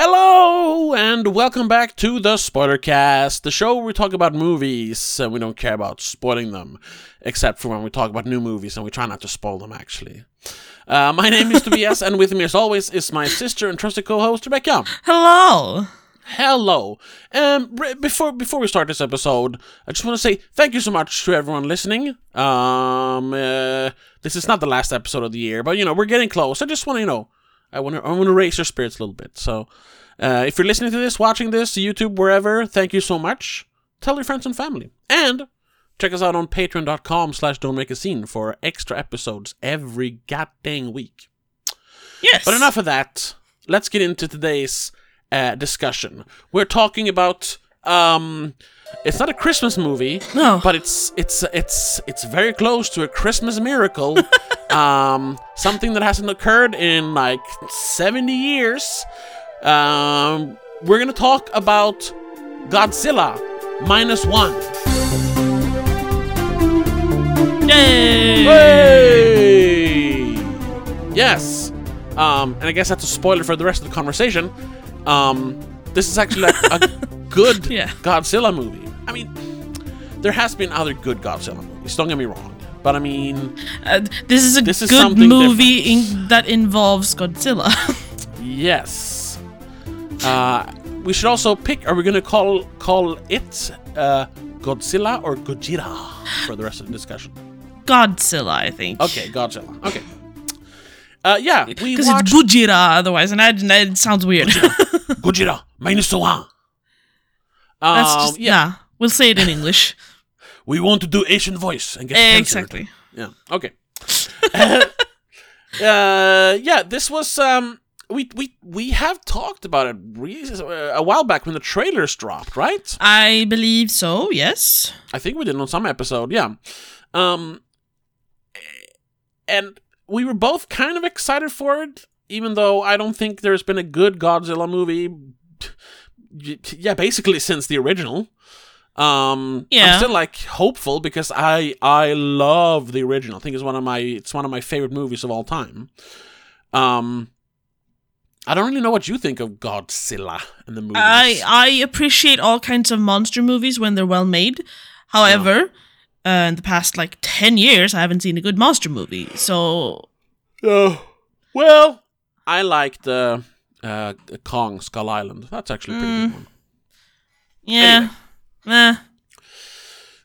Hello and welcome back to the Spoilercast, the show where we talk about movies and we don't care about spoiling them, except for when we talk about new movies and we try not to spoil them actually. Uh, my name is Tobias, and with me as always is my sister and trusted co-host Rebecca. Hello. Hello. Um, re- before before we start this episode, I just want to say thank you so much to everyone listening. Um, uh, this is not the last episode of the year, but you know we're getting close. I just want to you know, I want to I want to raise your spirits a little bit. So, uh, if you're listening to this, watching this, YouTube, wherever, thank you so much. Tell your friends and family, and check us out on Patreon.com/slash Don't Make a Scene for extra episodes every goddamn week. Yes. But enough of that. Let's get into today's uh, discussion. We're talking about um, it's not a Christmas movie, No. but it's it's it's it's very close to a Christmas miracle. um, something that hasn't occurred in like seventy years. Um, we're gonna talk about Godzilla minus one. Yay. Hey! Yes. Um, and I guess that's a spoiler for the rest of the conversation. Um, this is actually like a good Yeah. Godzilla movie. I mean, there has been other good Godzilla movies. Don't get me wrong, but I mean, Uh, this is a This good something movie in, that involves Godzilla. yes. Uh, we should also pick. Are we gonna call call it uh, Godzilla or Gojira for the rest of the discussion? Godzilla, I think. Okay, Godzilla. Okay. Uh, yeah, we Because watched it's Gujira otherwise, and that, that sounds weird. Gojira minus one. That's Um, just, yeah. We'll say it in English. We want to do Asian voice and get censored. exactly. Yeah. Okay. uh, yeah. This was um. We we we have talked about it re- a while back when the trailers dropped, right? I believe so, yes. I think we did on some episode. Yeah. Um. And we were both kind of excited for it, even though I don't think there's been a good Godzilla movie. Yeah, basically since the original. Um, yeah. I'm still like hopeful because I I love the original. I think it's one of my it's one of my favorite movies of all time. Um, I don't really know what you think of Godzilla and the movies. I I appreciate all kinds of monster movies when they're well made. However, uh, in the past like 10 years, I haven't seen a good monster movie. So, Oh, well, I like the uh, Kong Skull Island. That's actually a pretty Mm. good one. yeah. Eh.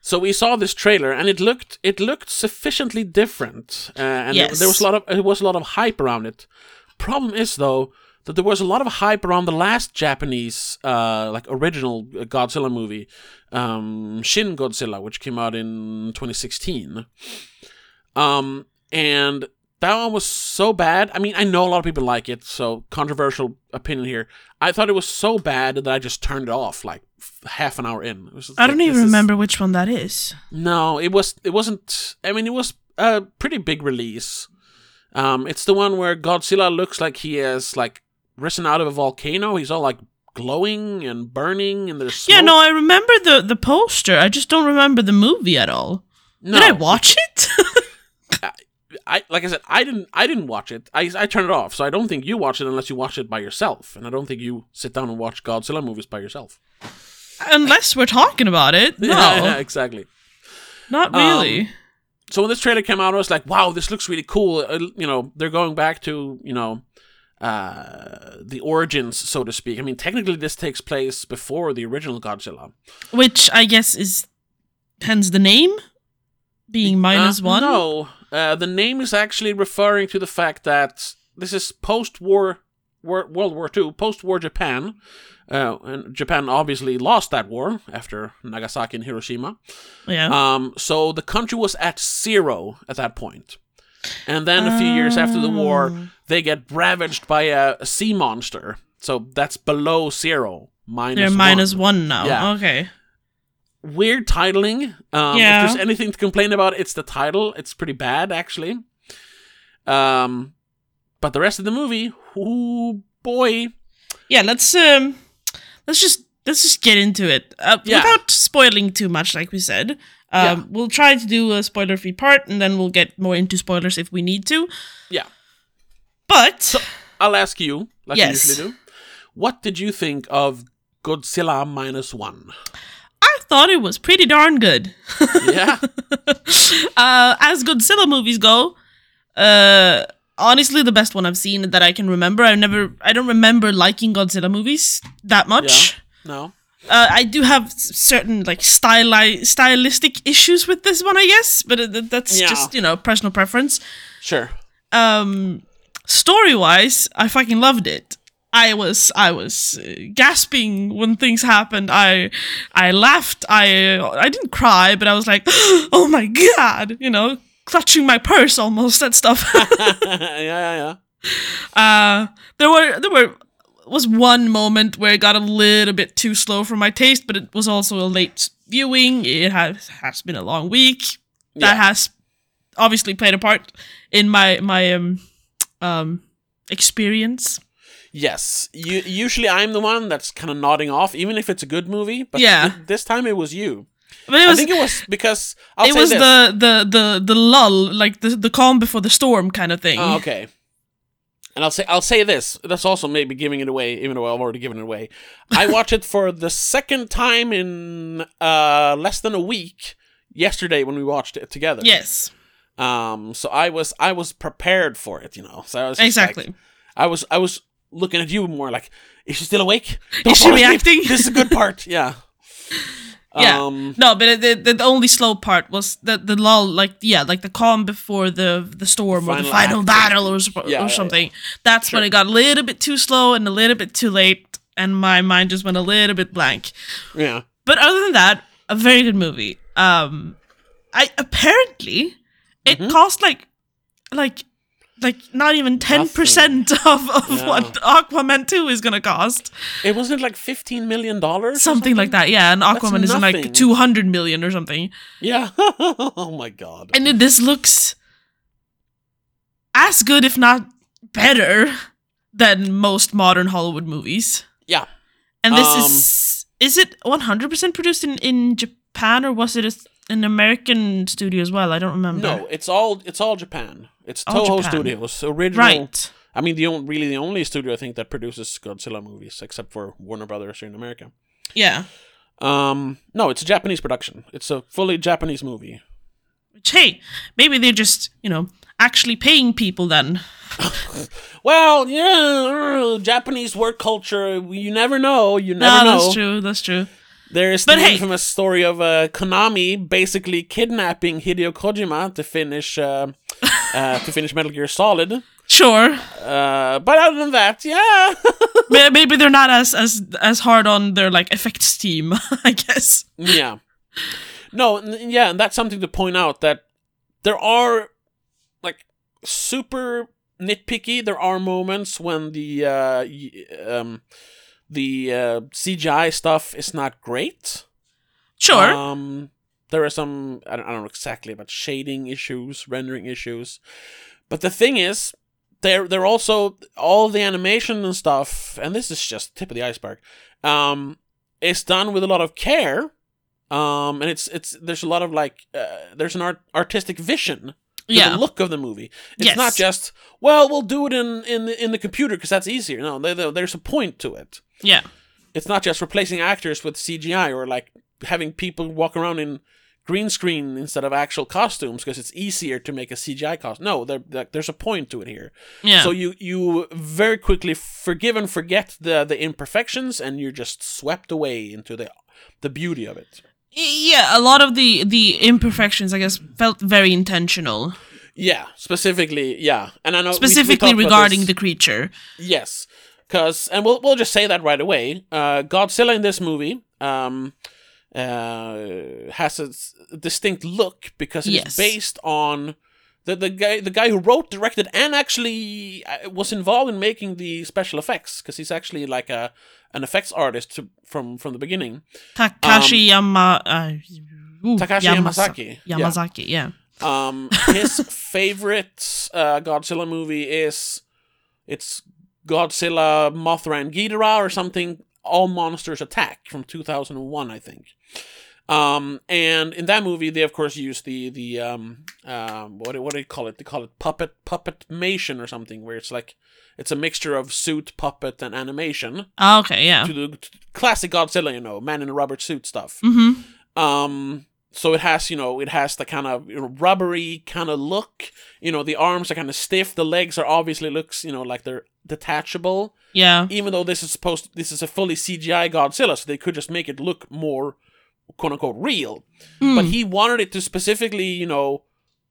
So we saw this trailer, and it looked it looked sufficiently different, uh, and there- Yes. there was a lot of it was a lot of hype around it. Problem is though that there was a lot of hype around the last Japanese uh, like original Godzilla movie, um, Shin Godzilla, which came out in 2016. Um, and that one was so bad. I mean, I know a lot of people like it, so controversial opinion here. I thought it was so bad that I just turned it off like f- half an hour in. It was just I don't like, even this is- remember which one that is. no, it was. It wasn't. I mean, it was a pretty big release. Um, it's the one where Godzilla looks like he has like risen out of a volcano. He's all like glowing and burning, and there's Yeah, no, I remember the the poster. I just don't remember the movie at all. no. Did I watch it? I like I said, I didn't. I didn't watch it. I I turned it off. So I don't think you watch it unless you watch it by yourself. And I don't think you sit down and watch Godzilla movies by yourself. Unless we're talking about it. No, Yeah, exactly. not really. so when this trailer came out, I was like, "Wow, this looks really cool." Uh, you know, they're going back to you know uh, the origins, so to speak. I mean, technically, this takes place before the original Godzilla. Which I guess is hence the name being minus Uh, one. No, uh, the name is actually referring to the fact that this is post-war war, World War II, post-war Japan. Uh, and Japan obviously lost that war after Nagasaki and Hiroshima. Yeah. Um, so the country was at zero at that. And then a few years after the war, Oh. They get ravaged by a, a sea monster. So that's below zero. Minus They're one. minus one now. Yeah. Okay. Weird titling. Um, Yeah. If there's anything to complain about, it's the title. It's pretty bad, actually. Um, but the rest of the movie, oh boy. Yeah. Let's um, let's just let's just get into it uh, Yeah. without spoiling too much. Like we said, um, Yeah. we'll try to do a spoiler-free part, and then we'll get more into spoilers if we need to. Yeah. But I'll ask you, like Yes. usually do. what did you think of Godzilla minus one? I thought it was pretty darn good. Yeah, uh, as Godzilla movies go, uh, honestly, the best one I've seen that I can remember. I never, I don't remember liking Godzilla movies that much. Yeah. no, Uh, I do have certain like styli- stylistic issues with this one, I guess, but it, that's Yeah. just you know personal preference. sure. Um, story wise, I fucking loved it. I was I was uh, gasping when things happened. I I laughed. I I didn't cry, but I was like, oh my god, you know, clutching my purse almost and stuff. yeah, yeah, yeah. Uh, there were there were was one moment where it got a little bit too slow for my taste, but it was also a late viewing. It has has been a long week. That Yeah. has obviously played a part in my my um um experience. Yes, you, usually I'm the one that's kind of nodding off, even if it's a good movie. But Yeah. th- this time it was you. But it I was think it was because I'll it was this. the, the the the lull, like the the calm before the storm kind of thing. Oh, okay. And I'll say I'll say this. That's also maybe giving it away, even though I've already given it away. I watched it for the second time in uh, less than a week. Yesterday when we watched it together. Yes, Um. So I was I was prepared for it. You know. So I was exactly. like- I was I was looking at you more like, is she still awake? Don't Is she reacting? This is a good part. Yeah. Yeah. Um, No, but the, the the only slow part was the the lull, like yeah, like the calm before the the storm or the Final act. battle or, sp- Yeah, yeah, or yeah. something. That's when it got a little bit too slow and a little bit too late, and my mind just went a little bit blank. yeah. But other than that, a very good movie. Um, I apparently it Mm-hmm. cost like like like not even ten percent of, of Yeah. what Aquaman two is gonna cost. It wasn't like fifteen million dollars. Something, like that, yeah. And Aquaman is like two hundred million or something. Yeah. oh my god. And this looks as good, if not better, than most modern Hollywood movies. Yeah. And this Um, is is it one hundred percent produced in in Japan or was it a, an American studio as well? I don't remember. No, it's all it's all Japan. It's All Toho Japan. Studios, original. right. I mean, the only, really the only studio I think that produces Godzilla movies, except for Warner Brothers here in America. Yeah. Um, no, it's a Japanese production. It's a fully Japanese movie. Which hey, maybe they're just you know actually paying people then. Well, yeah, uh, Japanese work culture. You never know. You No, never know. that's true. That's true. There's But the hey- infamous story of uh, Konami basically kidnapping Hideo Kojima to finish uh, uh, to finish Metal Gear Solid. Sure. Uh, but other than that, yeah, maybe they're not as as as hard on their like effects team. I guess. yeah. No, n- yeah, and that's something to point out that there are like super nitpicky. There are moments when the uh, y- um, the uh, CGI stuff is not great. Sure. Um, there are some I don't, I don't know exactly about shading issues, rendering issues, but the thing is, they're they're also all the animation and stuff, and this is just tip of the iceberg. Um, it's done with a lot of care. Um, and it's it's there's a lot of like uh, there's an art, artistic vision yeah. the look of the movie. It's Yes. not just well we'll do it in in the, in the computer because that's easier. No, there, there- there's a point to it yeah. it's not just replacing actors with CGI or like having people walk around in green screen instead of actual costumes because it's easier to make a CGI costume. No, there, there- there's a point to it here. Yeah. So you you very quickly forgive and forget the the imperfections, and you're just swept away into the the beauty of it. Yeah, a lot of the the imperfections, I guess, felt very intentional, Yeah, specifically, yeah, and I know we- we specifically regarding the creature. Yes, because and we'll we'll just say that right away. Uh, Godzilla in this movie um, uh, has a distinct look because it's Yes. based on the the guy the guy who wrote, directed, and actually uh, was involved in making the special effects because he's actually like a an effects artist to, from from the beginning. Takashi Yama. Uh, ooh, Um, Takashi Yamasa- Yamazaki, yeah. Yamazaki, yeah. Um, his favorite uh, Godzilla movie is it's Godzilla, Mothra, and Ghidorah or something. All monsters attack from 2001, I think. Um, and in that movie, they of course use the the um um what do- what do they call it? They call it puppet puppetmation or something, where it's like it's a mixture of suit, puppet, and animation Ah, okay, yeah. to the classic Godzilla, you know, man in a rubber suit stuff. Mm-hmm. Um, so it has, you know, it has the kind of you know, rubbery kind of look. You know, the arms are kind of stiff. The legs are obviously looks, you know, like they're detachable. Yeah. Even though this is supposed, this is a fully CGI Godzilla, so they could just make it look more, quote unquote, real. Hmm. But he wanted it to specifically, you know,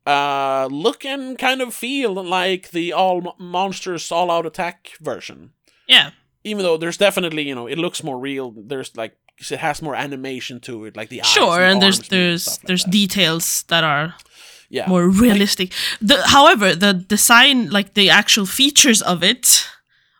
uh, look and kind of feel like the all Mo- monsters all out attack version Yeah. even though there's definitely you know it looks more real there's like it has more animation to it like the eyes Sure, and, and there's move and there's like there's that. details that are yeah more realistic. The however, the design, like the actual features of it,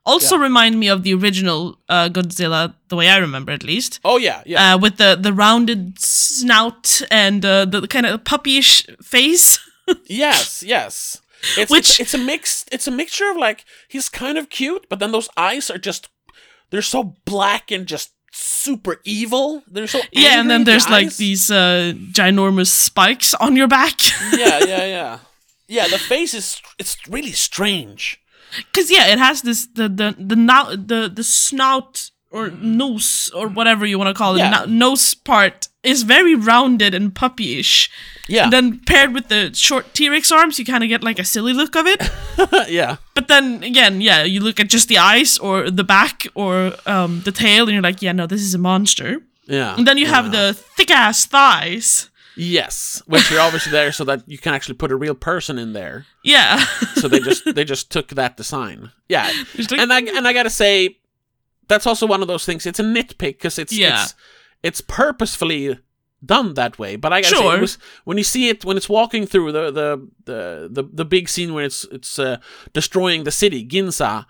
also remind me of the original uh, Godzilla, the way I remember at least. oh yeah yeah. Uh, with the the rounded snout and uh, the, kind of puppyish face. yes yes. It's, Which- it's it's a mix it's a mixture of like he's kind of cute but then those eyes are just they're so black and just super evil. They're so yeah, and then there's the like these uh, ginormous spikes on your back. yeah yeah yeah. Yeah the face is it's really strange Cause yeah, it has this the the the now the the snout or nose or whatever you want to call it, Yeah. no- nose part is very rounded and puppyish. yeah And then paired with the short T Rex arms, you kind of get like a silly look of it. yeah but then again, yeah, you look at just the eyes or the back or um, the tail, and you're like, yeah, no, this is a monster. yeah And then you have the thick ass thighs. Yes which are obviously there so that you can actually put a real person in there Yeah. so they just they just took that design. Yeah, like- and I and I gotta say, that's also one of those things. It's a nitpick because it's Yeah. it's it's purposefully done that way. But I gotta say, Sure. it was, when you see it when it's walking through the the the the, the big scene where it's it's uh, destroying the city, Ginza.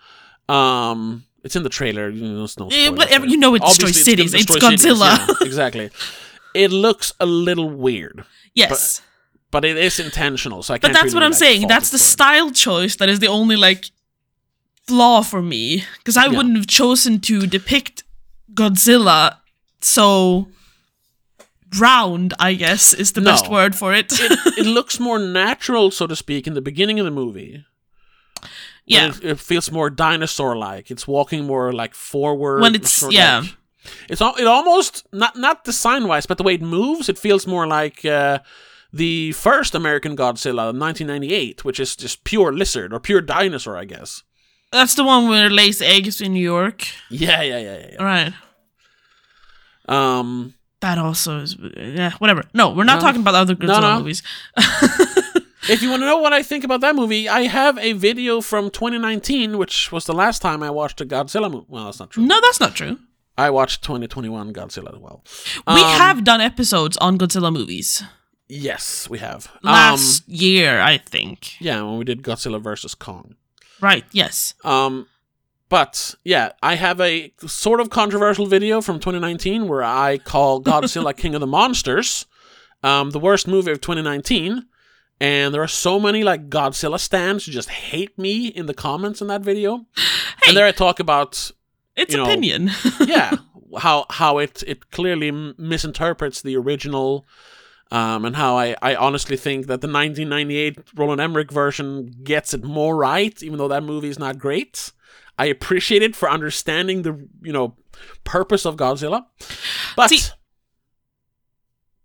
Um, it's in the trailer. You know, it's no Yeah, whatever- you know it destroys cities. It's cities, Godzilla. yeah, exactly. It looks a little weird, yes. but it is intentional. So I But that's really, what I'm like, saying. That's the it. style choice that is the only like flaw for me because I Yeah. wouldn't have chosen to depict Godzilla so round. I guess is the No. best word for it. it, it looks more natural, so to speak, in the beginning of the movie. Yeah, it, it feels more dinosaur-like. It's walking more like forward. When it's- yeah. like- it's al- it almost not not design-wise, but the way it moves, it feels more like uh, the first American Godzilla, 1998, which is just pure lizard or pure dinosaur, I guess. that's the one where it lays eggs in New York. Yeah, yeah, yeah, yeah. All right. Um, That also is yeah, whatever. No, we're not No. talking about other Godzilla no. movies. if you want to know what I think about that movie, I have a video from 2019, which was the last time I watched a Godzilla movie. Well, that's not true. No, that's not true. I watched 2021 Godzilla as well. We Um, have done episodes on Godzilla movies Yes, we have. last Um, year, I think. yeah, when we did Godzilla versus Kong. Right? Yes. Um, but yeah, I have a sort of controversial video from 2019 where I call Godzilla King of the Monsters um, the worst movie of 2019. And there are so many like Godzilla stands who just hate me in the comments in that video. Hey. And there I talk about It's you know, opinion. yeah how how it it clearly misinterprets the original um, and how I, I honestly think that the 1998 Roland Emmerich version gets it more right even though that movie is not great. I appreciate it for understanding the you know purpose of Godzilla. But See-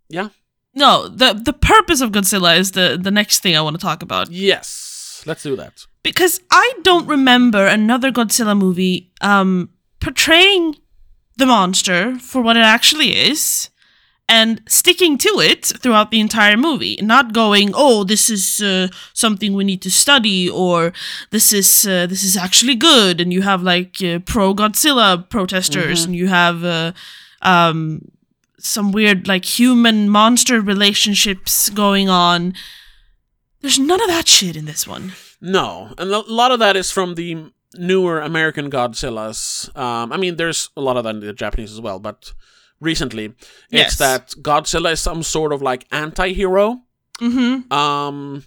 yeah? No, the the purpose of Godzilla is the the next thing I want to talk about. Yes let's do that. Because I don't remember another Godzilla movie um portraying the monster for what it actually is and sticking to it throughout the entire movie not going oh this is uh, something we need to study or this is uh, this is actually good and you have like uh, pro Godzilla protesters and you have uh, um some weird like human monster relationships going on. There's none of that shit in this one. No, and a lot of that is from the newer American Godzillas. Um, I mean, there's a lot of that in the Japanese as well, but recently Yes. it's that Godzilla is some sort of like anti-hero. mm-hmm Um,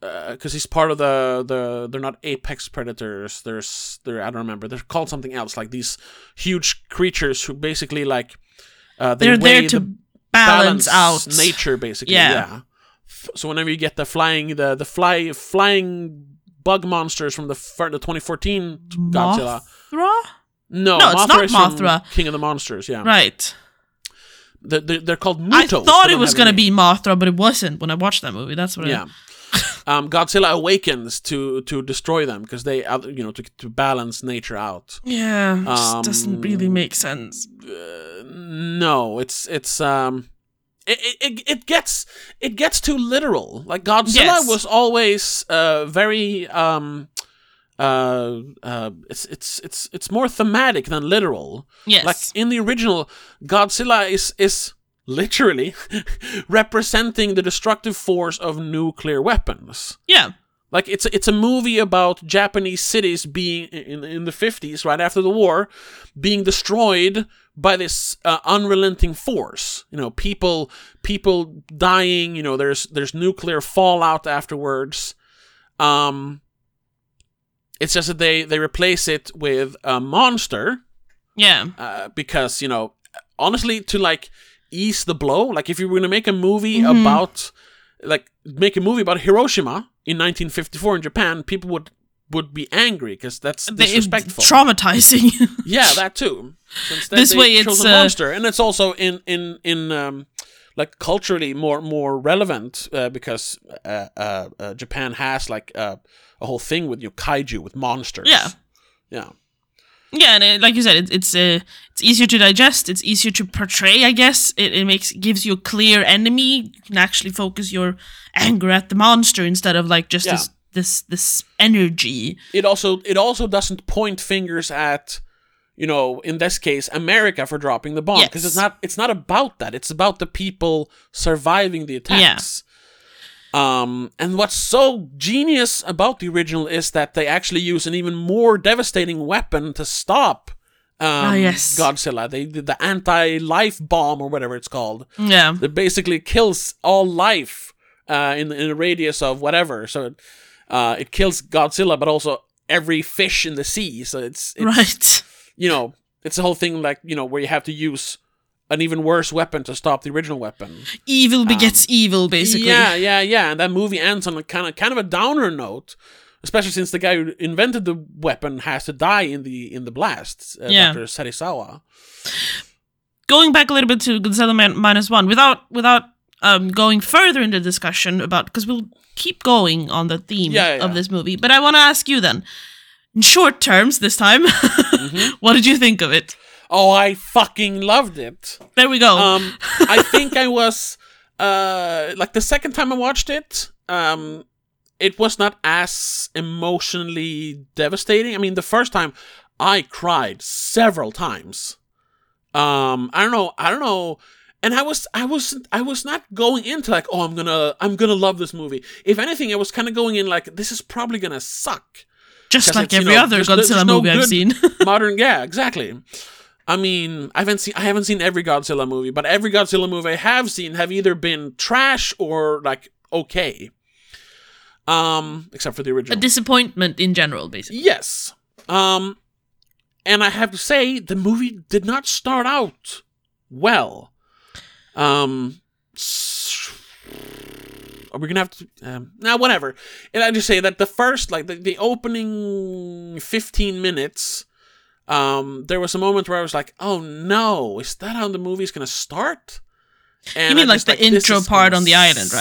because he's part of the the they're not apex predators. There's they're I don't remember. They're called something else. Like these huge creatures who basically like uh, they they're there to the- balance, out. nature, basically. Yeah. Yeah. F- So whenever you get the flying, the the fly flying bug monsters from the fir- the 2014 Godzilla. Mothra? No, No, it's Mothra not is from Mothra. King of the Monsters. Yeah, Right. They're, they're, they're called I thought it was gonna be Mothra, but it wasn't when I watched that movie. That's what Yeah. um, Godzilla awakens to to destroy them because they, you know, to to balance nature out. Yeah. Just Um, doesn't really make sense. Uh, no, it's it's um, it, it- it gets it gets too literal. Like Godzilla Yes. was always uh very um. Uh, uh, it's it's it's it's more thematic than literal. Yes. Like in the original, Godzilla is is literally representing the destructive force of nuclear weapons. yeah. Like it's it's a movie about Japanese cities being in in the fifties, right after the war, being destroyed by this uh, unrelenting force. You know, people people dying. You know, there's there's nuclear fallout afterwards. Um, it's just that they they replace it with a monster Yeah. uh, because you know honestly to like ease the blow like if you were going to make a movie Mhm. about like make a movie about hiroshima in 1954 in japan people would would be angry because that's disrespectful Traumatizing. yeah that too This way it's, a uh, monster and it's also in in in um like culturally more more relevant uh, because uh, uh, uh, japan has like uh, a whole thing with you kaiju with monsters Yeah. yeah yeah, and it, like you said, it, it's uh, it's easier to digest. It's easier to portray. I guess it, it makes gives you a clear enemy. You can actually focus your anger at the monster instead of like just Yeah. this this this energy. it also it also doesn't point fingers at you know in this case america for dropping the bomb because Yes. it's not it's not about that it's about the people surviving the attacks um and what's so genius about the original is that they actually use an even more devastating weapon to stop um, Ah, yes. Godzilla, they did the anti-life bomb or whatever it's called. Yeah, That basically kills all life uh, in in a radius of whatever. So it, uh, it kills Godzilla, but also every fish in the sea. So it's, it's right. you know it's the whole thing like you know where you have to use an even worse weapon to stop the original weapon. Evil begets evil, basically. Um, Yeah, yeah, yeah. And that movie ends on a kind of kind of a downer note, especially since the guy who invented the weapon has to die in the in the blast. Uh, Yeah. Dr. Serizawa. Going back a little bit to Godzilla min- minus one, without without um, going further into the discussion about because we'll keep going on the theme Yeah, yeah, of this movie. But I want to ask you then, in short terms this time, Mm-hmm. what did you think of it? Oh, I fucking loved it. There we go. Um, I think I was uh like the second time I watched it. Um, it was not as emotionally devastating. I mean, the first time I cried several times. Um, I don't know. I don't know. And I was, I was, I was not going into like, oh, I'm gonna, I'm gonna love this movie. If anything, I was kind of going in like, this is probably gonna suck. Just like you every know, other Godzilla no movie I've seen. modern yeah exactly i mean i haven't seen i haven't seen every godzilla movie but every godzilla movie i have seen have either been trash or like okay um except for the original. a disappointment in general, basically. yes um and i have to say the movie did not start out well um are we gonna have to um now whatever and i just say that the first like the, the opening 15 minutes um there was a moment where i was like oh no is that how the movie's gonna start and You mean like the this intro part on the island, right?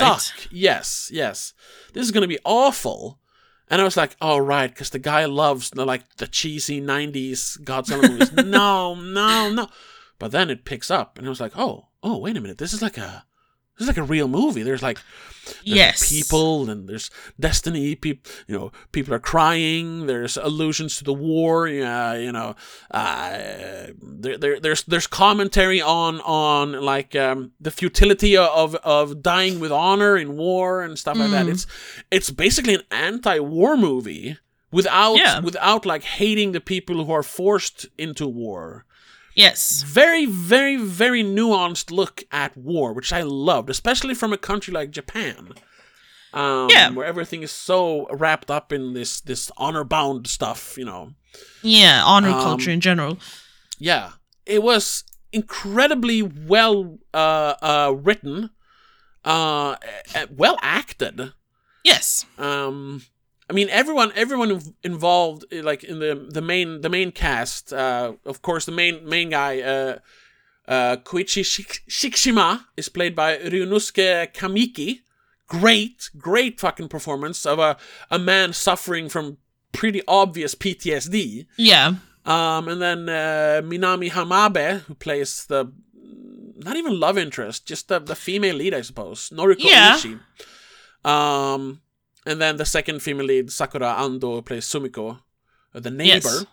yes yes this is gonna be awful and I was like, "Oh right," because the guy loves the like the cheesy '90s Godzilla movies. no, no, no. But then it picks up, and I was like, "Oh, oh, wait a minute. This is like a, this is like a real movie. There's like, there's Yes. people, and there's destiny. People, you know, people are crying. There's allusions to the war. Yeah, you know, uh, there, there, there's there's commentary on on like um, the futility of of dying with honor in war and stuff like that. Mm. It's it's basically an anti-war movie without Yeah. without like hating the people who are forced into war Yes. very, very, very nuanced look at war, which I loved, especially from a country like Japan. Um, Yeah. where everything is so wrapped up in this this honor bound stuff, you know. Yeah, honor Um, culture in general. Yeah, it was incredibly well uh, uh, written, uh, uh, well acted. Yes. Um, I mean, everyone, everyone involved, eh, like in the the main the main cast. Uh, of course, the main main guy, uh, uh, Koichi Shik- Shikishima, is played by Ryunosuke Kamiki. Great, great fucking performance of a a man suffering from pretty obvious PTSD. Yeah. Um, and then uh, Minami Hamabe, who plays the not even love interest, just the, the female lead, I suppose, Noriko Yeah. Ishii. Um, and then the second female lead, Sakura Ando, plays Sumiko, uh, the neighbor. Yes.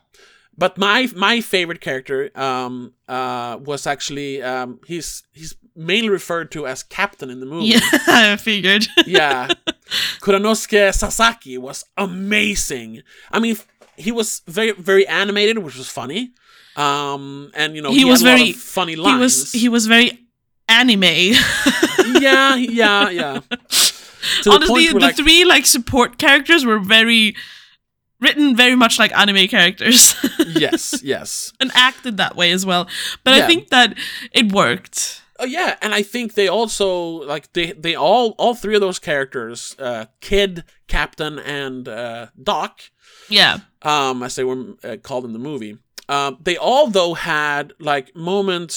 But my my favorite character um, uh, was actually um, he's he's mainly referred to as Captain in the movie. Yeah, I figured. Yeah. Kuranosuke Sasaki was amazing. I mean, he was very, very animated, which was funny. Um, and you know, He he, was had a lot very- of funny he was he was very anime. yeah, yeah, yeah. The Honestly, point the like, three like support characters were very written very much like anime characters yes, yes. and acted that way as well. But I think that it worked. Oh yeah, and I think they also like they they all all three of those characters, uh, Kid, Captain, and uh, Doc, Yeah. um, as they were uh, called in the movie. Um, they all though had like moments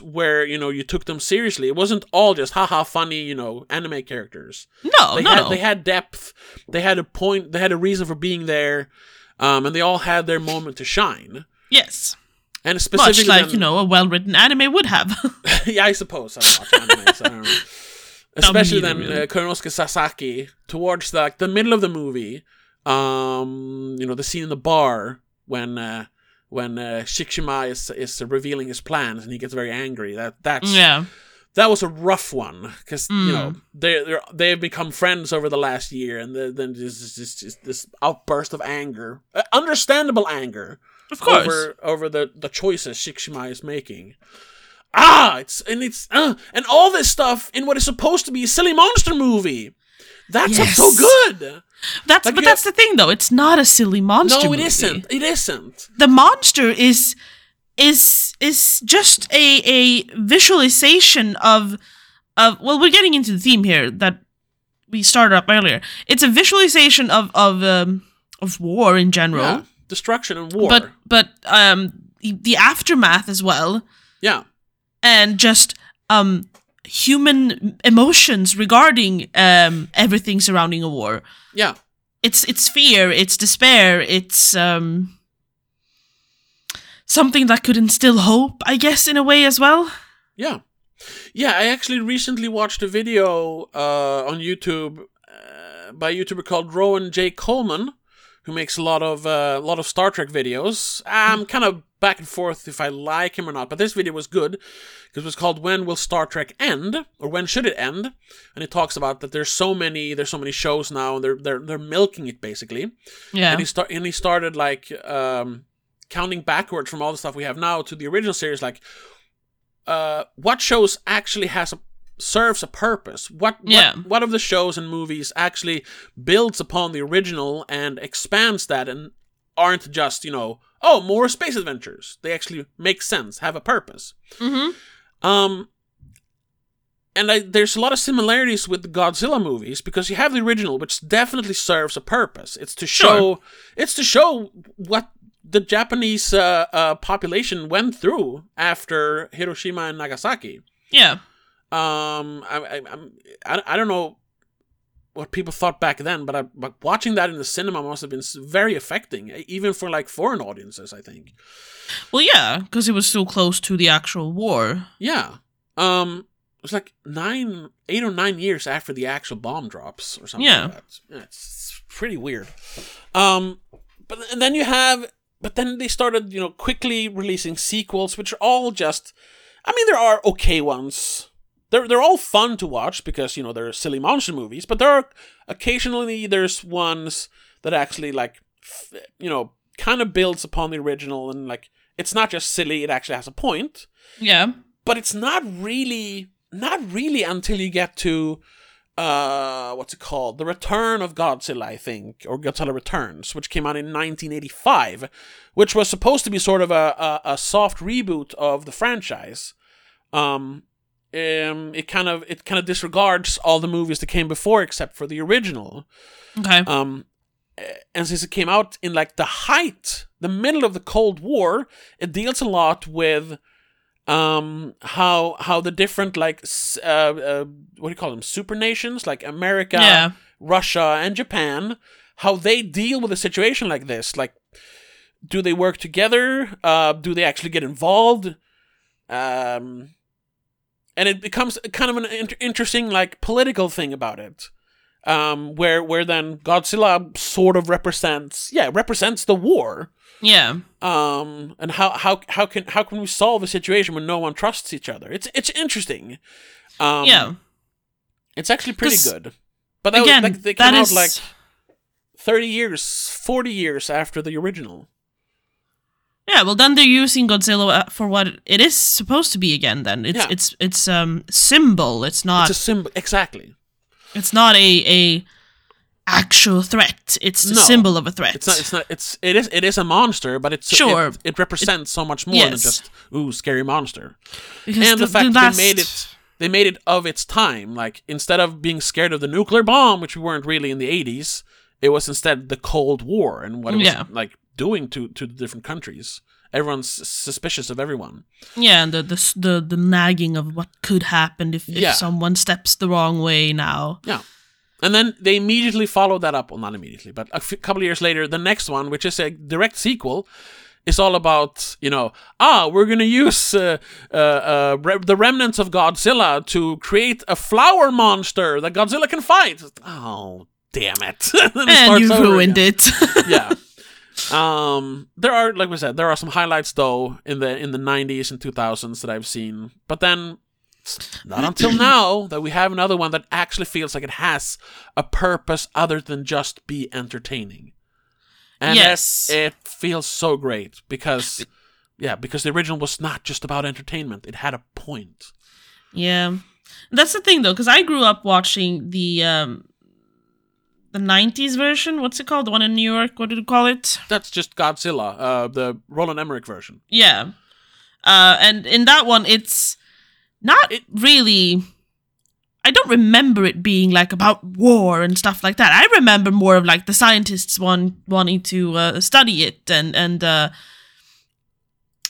where you know you took them seriously. It wasn't all just haha funny, you know, anime characters. No, They no. had they had depth. They had a point. They had a reason for being there, um, and they all had their moment to shine. yes. And Much like, you know, a well written anime would have. yeah, I suppose I don't watch anime, so I don't. Especially then really. uh, Sasaki towards the, like the middle of the movie. Um, you know the scene in the bar when uh, when uh, Shikishima is is revealing his plans and he gets very angry. That that's yeah. that was a rough one because you know Mm. they they have become friends over the last year, and the, then this is just, just this outburst of anger, uh, understandable anger Of course. over over the the choices Shikishima is making. Ah, it's and it's uh, and all this stuff in what is supposed to be a silly monster movie. That's what's so good. That's like but that's the thing though. It's not a silly monster. no, it isn't. It isn't. The monster is is is just a a visualization of of well, we're getting into the theme here that we started up earlier. It's a visualization of of um, of war in general, Yeah. Destruction and war. but but um the aftermath as well, yeah. and just um human emotions regarding um everything surrounding a war. Yeah. it's it's fear, it's despair, it's um something that could instill hope, I guess, in a way as well. Yeah. Yeah, I actually recently watched a video uh, on YouTube uh, by a YouTuber called Rowan J. Coleman, who makes a lot of uh, a lot of Star Trek videos. I'm kind of back and forth if I like him or not, but this video was good because it was called "When Will Star Trek End?" or "When Should It End?" and it talks about that there's so many there's so many shows now and they're they're they're milking it basically. Yeah. And he start and he started like um, counting backwards from all the stuff we have now to the original series. Like, uh, what shows actually has a serves a purpose? What what, Yeah. what of the shows and movies actually builds upon the original and expands that and aren't just you know oh more space adventures. They actually make sense, have a purpose. hmm Um, and I, there's a lot of similarities with the Godzilla movies because you have the original, which definitely serves a purpose. It's to show, Sure. it's to show what the Japanese uh, uh, population went through after Hiroshima and Nagasaki. Yeah. Um, I, I, I'm, I, I don't know what people thought back then, but, I, but watching that in the cinema must have been very affecting, even for like foreign audiences. I think. Well, yeah, because it was so close to the actual war. Yeah. Um it was like nine eight or nine years after the actual bomb drops or something Yeah. like that. Yeah, it's, it's pretty weird. Um but and then you have but then they started, you know, quickly releasing sequels, which are all just I mean there are okay ones. They're they're all fun to watch because, you know, they're silly monster movies, but there are occasionally there's ones that actually like f- you know, kind of builds upon the original and like it's not just silly, it actually has a point Yeah. but it's not really not really until you get to uh what's it called? The Return of Godzilla, I think, or Godzilla Returns, which came out in 1985, which was supposed to be sort of a a, a soft reboot of the franchise. Um, um, it kind of it kind of disregards all the movies that came before except for the original. Okay. Um, and since it came out in like the height, the middle of the Cold War, it deals a lot with um how how the different like uh, uh what do you call them super nations like America, Yeah. Russia, and Japan, how they deal with a situation like this. Like, do they work together? Uh, do they actually get involved? Um, and it becomes kind of an in- interesting like political thing about it. Um, where where then Godzilla sort of represents yeah represents the war. Yeah. um, and how how how can how can we solve a situation when no one trusts each other? It's it's interesting. Um, yeah. it's actually pretty good. But that, Again, was, like, they that out is like 30 years 40 years after the original Yeah, well then they're using Godzilla uh, for what it is supposed to be again then. It's Yeah. it's it's um symbol. It's not it's a symbol exactly it's not a a actual threat. It's the No. symbol of a threat. it's not it's not it's it is it is a monster but it's Sure. it, it represents so much more than just ooh scary monster Because and the, fact last- they made it they made it of its time like instead of being scared of the nuclear bomb which we weren't really in the 80s it was instead the cold war and what it was Yeah. like doing to to the different countries everyone's suspicious of everyone Yeah, and the, the the the nagging of what could happen if, if Yeah. someone steps the wrong way now. yeah and then they immediately follow that up well not immediately but a f- couple of years later the next one which is a direct sequel is all about you know ah we're gonna use uh, uh, uh, re- the remnants of Godzilla to create a flower monster that Godzilla can fight. Oh damn it! And you ruined again. it. yeah. Um, there are, like we said, there are some highlights though in the in the '90s and 2000s that I've seen, but then not until now that we have another one that actually feels like it has a purpose other than just be entertaining. And Yes. it, it feels so great because, yeah, because the original was not just about entertainment; it had a point. Yeah, that's the thing though, because I grew up watching the um, the '90s version. What's it called? The one in New York. What did you call it? That's just Godzilla, uh, the Roland Emmerich version. Yeah, uh, and in that one, it's not It- really. I don't remember it being like about war and stuff like that. I remember more of like the scientists want, wanting to uh, study it and and uh,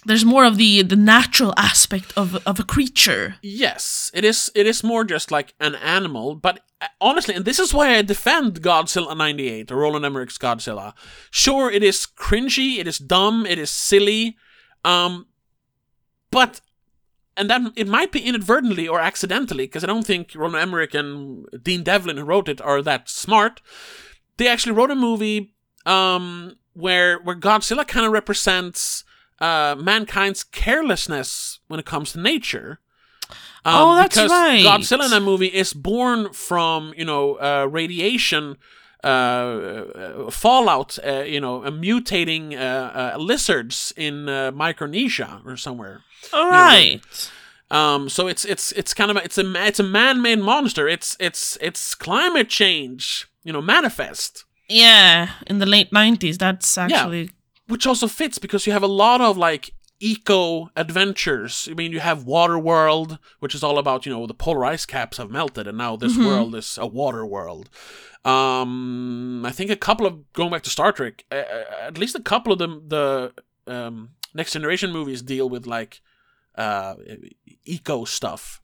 there's more of the the natural aspect of of a creature. Yes, it is. It is more just like an animal, but uh, honestly, and this is why I defend Godzilla '98 or Roland Emmerich's Godzilla. Sure, it is cringy, it is dumb, it is silly, um, but and then it might be inadvertently or accidentally because I don't think Roland Emmerich and Dean Devlin who wrote it are that smart. They actually wrote a movie um, where where Godzilla kind of represents uh, mankind's carelessness when it comes to nature. Um, Oh, that's right. Godzilla in that movie is born from you know uh, radiation. Uh, uh, fallout, uh, you know, uh, mutating lizards in uh, Micronesia or somewhere. All right. Um, so it's it's it's kind of a, it's a it's a man-made monster. It's it's it's climate change, you know, manifest, Yeah, in the late '90s, that's actually which also fits because you have a lot of like eco adventures. I mean, you have Waterworld, which is all about you know the polar ice caps have melted and now this world is a water world. Um, I think a couple of going back to Star Trek, uh, at least a couple of them the um, next generation movies deal with like uh, eco stuff.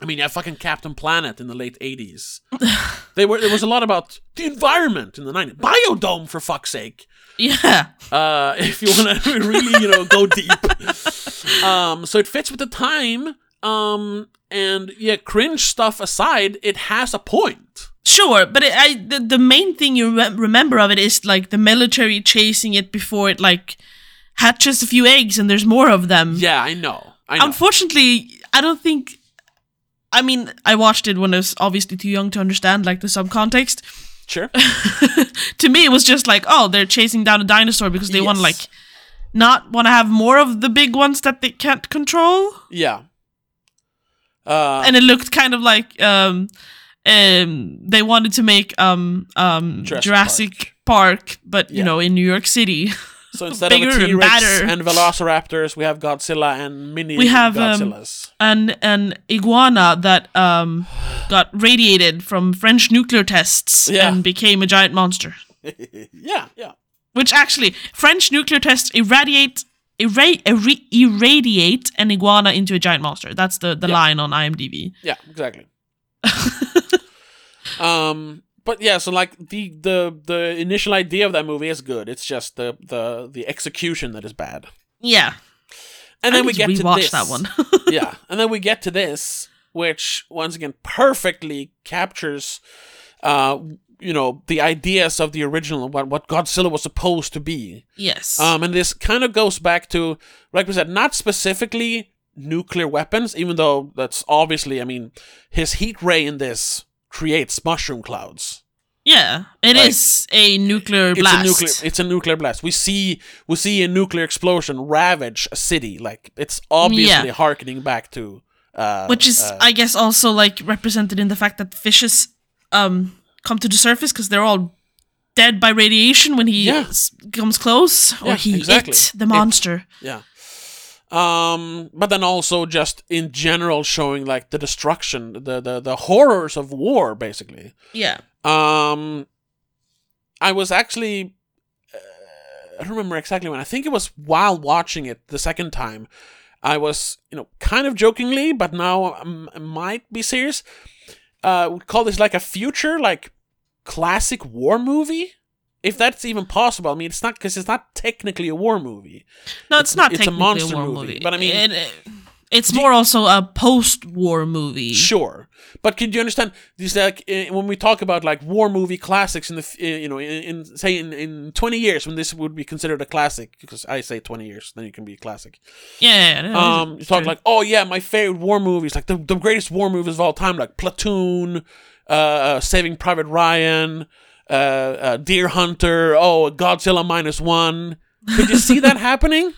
I mean, have fucking Captain Planet in the late '80s. they were there was a lot about the environment in the '90s. Biodome, for fuck's sake. yeah. Uh, if you want to really, you know, go deep. Um, so it fits with the time. Um, and yeah, cringe stuff aside, it has a point. Sure, but it, I the, the main thing you re- remember of it is like the military chasing it before it like hatches a few eggs and there's more of them. Yeah, I know. I know. Unfortunately, I don't think. I mean, I watched it when I was obviously too young to understand like the subcontext. sure. to me, it was just like, oh, they're chasing down a dinosaur because they want to like not want to have more of the big ones that they can't control. Yeah. Uh, and it looked kind of like um um, they wanted to make um um Jurassic Jurassic, Park. but you Yeah. know in New York City. So instead of a and T-Rex badder. and Velociraptors, we have Godzilla and mini We have, um, Godzillas. an an iguana that um got radiated from French nuclear tests Yeah. and became a giant monster. yeah, yeah. Which actually, French nuclear tests irradiate irra- irra- irradiate an iguana into a giant monster. That's the the Yeah. line on IMDb. Yeah, exactly. um, but yeah, so like the the the initial idea of that movie is good. It's just the the the execution that is bad. Yeah, And I then we get to this. that one. yeah, and then we get to this, which once again perfectly captures, uh, you know, the ideas of the original what what Godzilla was supposed to be. yes. Um, and this kind of goes back to, like we said, not specifically nuclear weapons, even though that's obviously, I mean, his heat ray in this creates mushroom clouds. yeah, it like, is a nuclear It's blast. a nuclear. It's a nuclear blast. We see we see a nuclear explosion ravage a city. Like it's obviously Yeah. harkening back to. Uh, which is, uh, I guess, also like represented in the fact that fishes um come to the surface because they're all dead by radiation when he Yeah. s- comes close, or Yeah, he exactly. the It- monster. Yeah. Um, but then also just in general showing like the destruction, the the the horrors of war, basically. yeah. Um, I was actually, uh, I don't remember exactly when. I think it was while watching it the second time. I was, you know, kind of jokingly, but now I might be serious. Uh, we call this like a future, like classic war movie, if that's even possible. I mean, it's not because it's not technically a war movie. No, It's- it's, not it's a monster war movie, movie, but I mean- It- it- it's more also a post-war movie. Sure, but could you understand these like eh, when we talk about like war movie classics in the eh, you know in, in say in, in twenty years when this would be considered a classic because I say twenty years then it can be a classic. Yeah, yeah, yeah, Um, you talk true. like oh yeah my favorite war movies like the, the greatest war movies of all time like Platoon, uh, uh Saving Private Ryan, uh, uh, Deer Hunter, oh Godzilla minus one. Could you see that happening?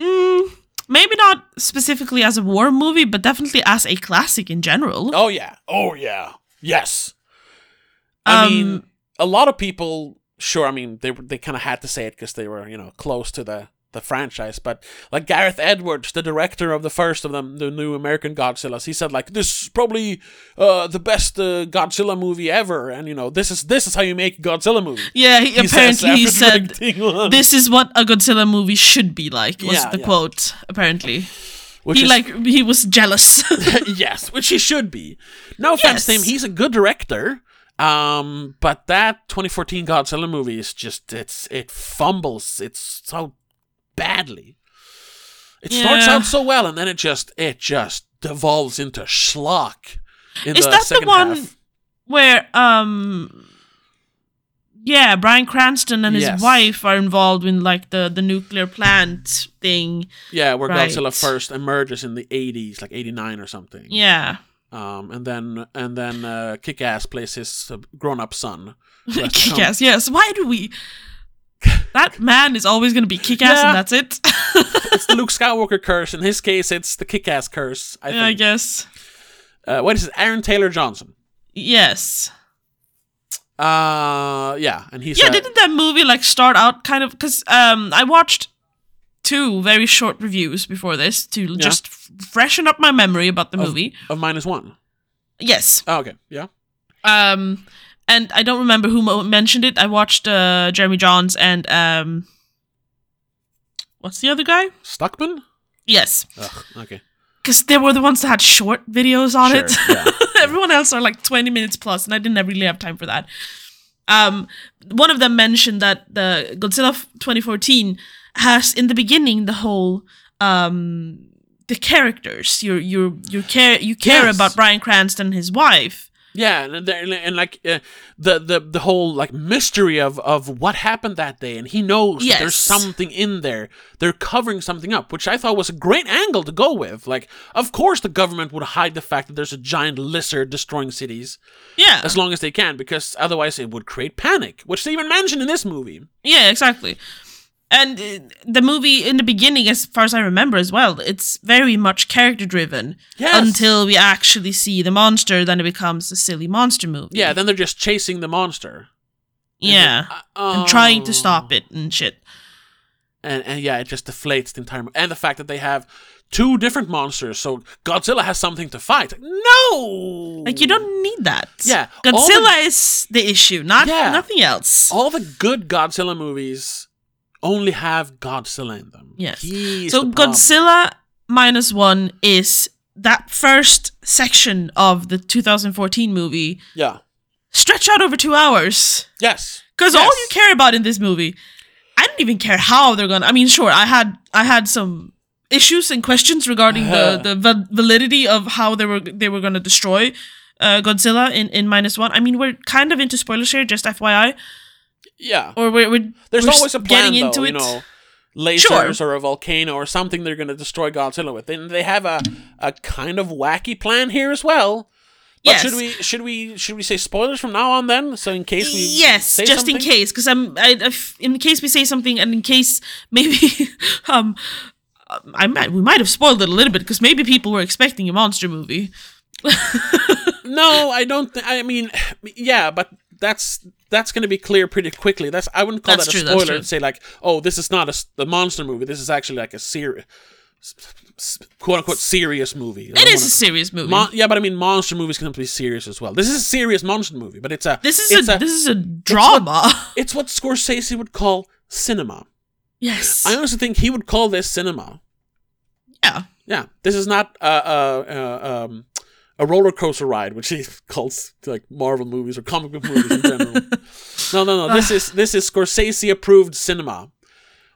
Mm, maybe not specifically as a war movie, but definitely as a classic in general. Oh yeah. Oh yeah. Yes. I Um, mean, a lot of people. Sure, I mean they they kind of had to say it because they were you know close to the the franchise, but like Gareth Edwards, the director of the first of them, the new American Godzillas, he said like this is probably uh, the best uh, Godzilla movie ever, and you know this is this is how you make a Godzilla movie. Yeah, he, He apparently he said this is what a Godzilla movie should be like. Was Yeah, the yeah. quote apparently? which he is- like he was jealous. yes, which he should be. No offense to him, he's a good director. Um, but that 2014 Godzilla movie is just it's it fumbles it's so badly. It starts out so well and then it just it just devolves into schlock. In Is the that the one half. where um yeah, Bryan Cranston and his Yes. wife are involved in like the the nuclear plant thing. Yeah, where Right. Godzilla first emerges in the 80s, like 89 or something. Yeah. Um, and then and then uh, Kick-Ass plays his uh, grown-up son. Kick-ass, yes. Why do we That man is always gonna be kick-ass Yeah. and that's it. It's the Luke Skywalker curse. In his case, it's the Kick-Ass curse. I yeah, I guess. Uh, what is it? Aaron Taylor Johnson. Yes. Uh, yeah, and he's Yeah, uh, didn't that movie like start out kind of because um I watched two very short reviews before this to just freshen up my memory about the of, movie. of minus one. Yes. Oh, okay, yeah. Um and I don't remember who mentioned it. I watched uh Jeremy Jahns and um what's the other guy? Stuckmann. Yes. Ugh, okay. Cuz they were the ones that had short videos on Sure, it. yeah, Everyone else are like 20 minutes plus, and I didn't really have time for that. Um, one of them mentioned that the Godzilla f- 2014 has in the beginning the whole um the characters you you you care you care Yes. about Bryan Cranston and his wife Yeah, and, there- and like uh, the the the whole like mystery of of what happened that day, and he knows that there's something in there. They're covering something up, which I thought was a great angle to go with. Like, of course, the government would hide the fact that there's a giant lizard destroying cities yeah as long as they can, because otherwise it would create panic, which they even mention in this movie. yeah exactly and uh, the movie in the beginning, as far as I remember as well, it's very much character driven Yes. until we actually see the monster. Then it becomes a silly monster movie. Yeah, then they're just chasing the monster. yeah, Uh, and trying to oh. stop it and shit. and and yeah, it just deflates the entire. And the fact that they have two different monsters, so Godzilla has something to fight. No, Like you don't need that. Yeah, Godzilla is the issue, not Yeah. nothing else. All the good Godzilla movies only have Godzilla in them. Yes. He's so the. Godzilla minus one is that first section of the 2014 movie Yeah. stretch out over two hours. Yes. Because Yes. all you care about in this movie, I don't even care how they're gonna. I mean, sure, I had I had some issues and questions regarding the the val- validity of how they were they were gonna destroy uh, Godzilla in in minus one. I mean, we're kind of into spoilers here, just FYI, Yeah. or we're, we're There's we're always a plan, getting though, into you it. know, lasers or a volcano or something they're going to destroy Godzilla with. And they have a, a kind of wacky plan here as well. But Yes. should we should we should we say spoilers from now on then? So in case we yes just in case because i'm I, if, in case we say something and in case maybe um I might, we might have spoiled it a little bit because maybe people were expecting a monster movie. No, I don't. Th- I mean, yeah, but that's that's going to be clear pretty quickly. That's I wouldn't call That's that true, a spoiler and say like, oh, this is not a, the monster movie. This is actually like a serious, quote unquote, serious movie. It is a serious movie. Mon- yeah, but I mean, monster movies can be serious as well. This is a serious monster movie, but it's a this is it's a, this is a drama. it's what Scorsese would call cinema. yes. I honestly think he would call this cinema. yeah. Yeah, this is not uh, uh, uh, um, a roller coaster ride, which he calls like Marvel movies or comic book movies in general. no, no, no. This is this is Scorsese approved cinema.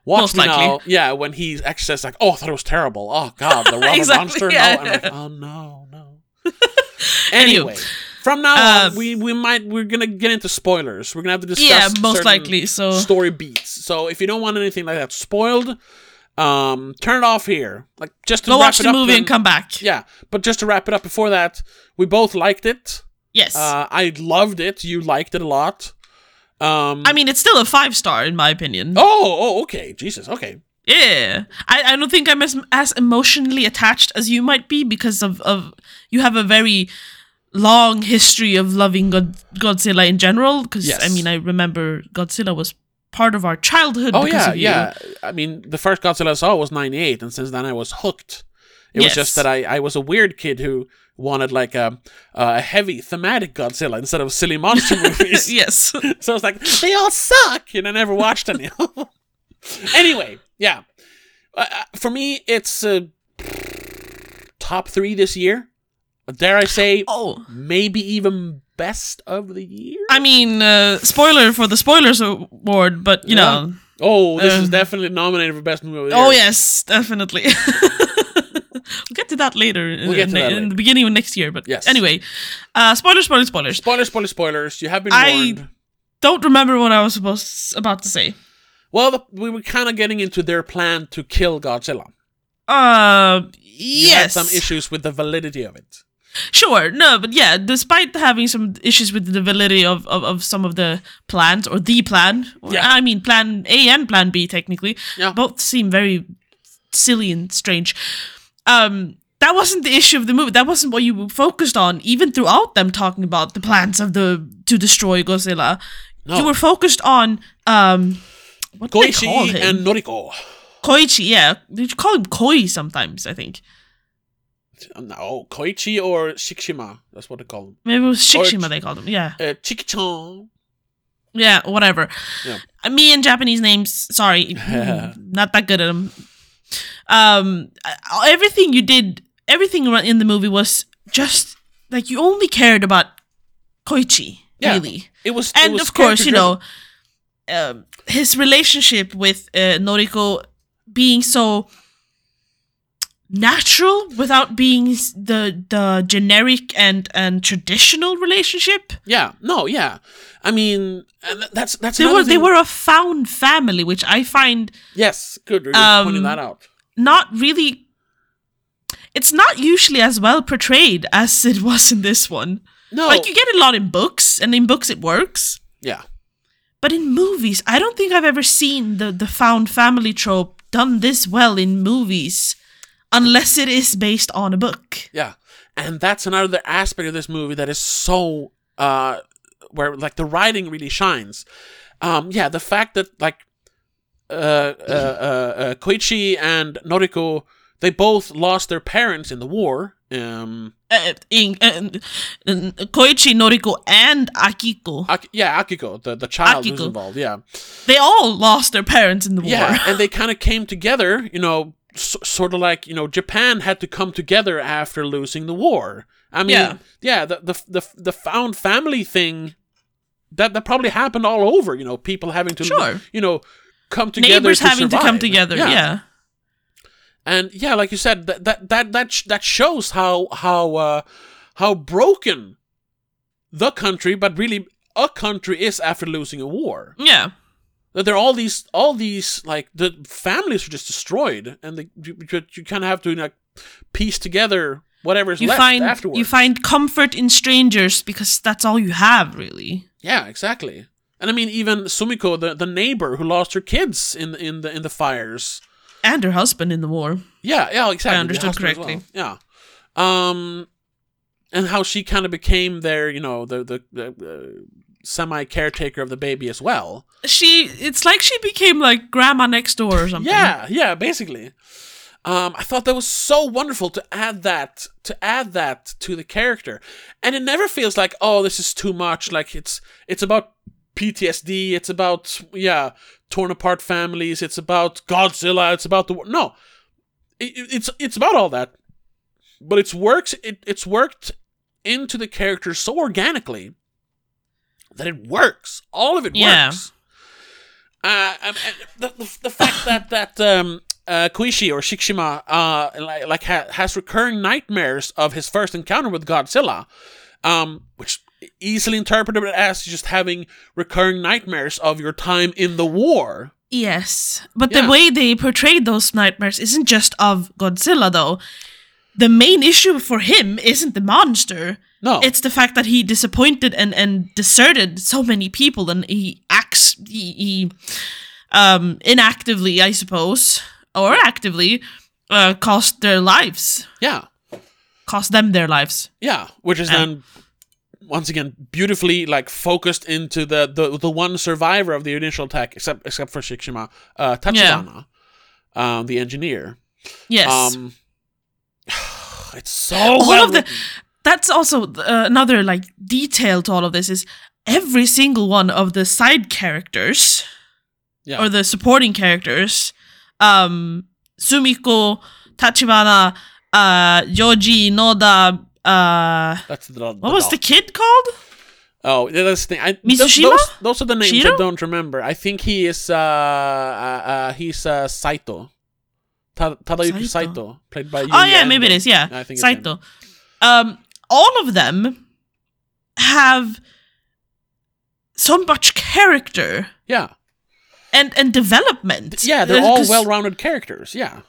Watch Most me likely. now. Yeah, when he actually says like, "Oh, I thought it was terrible. Oh God, the rubber Exactly, monster." yeah. No, I'm like, "Oh no, no." anyway, from now Um, on, we we might we're gonna get into spoilers. We're gonna have to discuss. Yeah, most likely. So story beats. So if you don't want anything like that spoiled, um, turn it off here. Like just to go wrap watch it the up movie then- and come back. yeah, but just to wrap it up before that, we both liked it. Yes. Uh, I loved it. You liked it a lot. Um, I mean, it's still a five star in my opinion. oh, oh, okay. Jesus, okay. Yeah, I, I don't think I'm as as emotionally attached as you might be because of of you have a very long history of loving God, Godzilla in general. Because I mean, I remember Godzilla was part of our childhood. Oh because yeah, of you. yeah. I mean, the first Godzilla I saw was '98, and since then I was hooked. It was just that I, I was a weird kid who wanted like a a heavy thematic Godzilla instead of silly monster movies. yes. So I was like, they all suck, and I never watched any. anyway, yeah. Uh, uh, for me, it's uh, top three this year. Dare I say, oh, maybe even best of the year. I mean, uh, spoiler for the spoilers award, but you Yeah. know. Oh, this is Um, definitely nominated for best movie. Of the Oh yes, definitely. we'll get to that later. in- We'll get to in, that in later. the beginning of next year. But Yes. anyway, uh, spoilers, spoilers, spoilers. Spoilers, spoilers, spoilers. You have been I- warned. Don't remember what I was supposed about to say. Well, the, we were kind of getting into their plan to kill Godzilla. Uh, You yes. had some issues with the validity of it. Sure, no, but yeah, despite having some issues with the validity of, of, of some of the plans or the plan, or- Yeah. I mean plan A and plan B technically, Yeah. both seem very silly and strange. Um, that wasn't the issue of the movie. That wasn't what you were focused on, even throughout them talking about the plans of the to destroy Godzilla. No. You were focused on um, what do they call Koichi him? and Noriko. Koichi. Yeah, you call him Koi sometimes? I think No, Koichi or Shikishima. That's what they call him. maybe it was Or- Shikishima. They called him. Yeah. Uh, Chiki-chan. Yeah, whatever. Yeah. Uh, Me and Japanese names, sorry, not that good at them. Um, uh, everything you did, everything in the movie was just like you only cared about Koichi, Yeah. really, It was, it and was of course, you know, um, his relationship with uh, Noriko being so natural without being the the generic and and traditional relationship. Yeah, no, yeah. I mean, that's that's They were they were a found family, which I find yes, good. You're Um, pointing that out. not really it's not usually as well portrayed as it was in this one. No, Like you get a lot in books and in books it works, yeah, But in movies, I don't think I've ever seen the the found family trope done this well in movies, unless it is based on a book. Yeah. And that's another aspect of this movie that is so uh where like the writing really shines. Um yeah, the fact that like uh uh, uh, uh Koichi and Noriko they both lost their parents in the war. Um Uh, in, uh, Koichi, Noriko, and Akiko, Ak- yeah, Akiko, the, the child who's Akiko. involved, yeah. they all lost their parents in the war. Yeah, and they kind of came together, you know, s- sort of like, you know, Japan had to come together after losing the war. I mean, yeah, Yeah. the, the the the found family thing that that probably happened all over, you know, people having to Sure. you know, come together Neighbors to having to come survive. together. Yeah. And yeah, like you said, that that that that, sh- that shows how how uh, how broken the country, but really a country is after losing a war. Yeah. That there are all these all these like the families are just destroyed, and the, you, you, kind of have to like piece together whatever's You left find afterwards. you find comfort in strangers because that's all you have, really. yeah, exactly. And I mean, even Sumiko, the, the neighbor who lost her kids in in the in the fires. And her husband in the war. Yeah, yeah, exactly. I understood correctly. well. Yeah. Um, and how she kind of became their, you know, the the, the uh, semi caretaker of the baby as well. She it's like she became like grandma next door or something. Yeah, yeah, basically. Um, I thought that was so wonderful to add that to add that to the character, and it never feels like oh this is too much. Like it's it's about PTSD. It's about yeah torn apart families. It's about Godzilla. It's about the war. No, it, it- it's it's about all that, but it's works. It, it's worked into the character so organically that it works. All of it Yeah. works. Uh, um, and the, the, the fact that that um, uh, Koichi or Shikishima uh, like, like ha- has recurring nightmares of his first encounter with Godzilla, um, which easily interpreted as just having recurring nightmares of your time in the war. Yes. But Yeah. the way they portrayed those nightmares isn't just of Godzilla though. The main issue for him isn't the monster. No, It's the fact that he disappointed and, and deserted so many people and he acts he, he um inactively, I suppose, or actively, uh cost their lives. yeah, Cost them their lives. yeah, which is Yeah. then once again beautifully like focused into the the, the one survivor of the initial attack, except except for Shikishima, uh, Tachibana, um, the engineer. Yes. Um, it's so All well of the that's also uh, another like detail to all of this is every single one of the side characters yeah. or the supporting characters um sumiko tachibana uh yoji noda uh That's the, what was the kid called Oh, that's the thing. I, those, Mizushima? those, those are the names I don't remember. I think he is. Uh, uh, uh he's uh, Saito. Ta- Tadayuki Saito. Saito. played by. oh Yuya yeah maybe it is yeah I think it's saito um all of them have so much character Yeah, and and development yeah, they're all well-rounded characters. Yeah,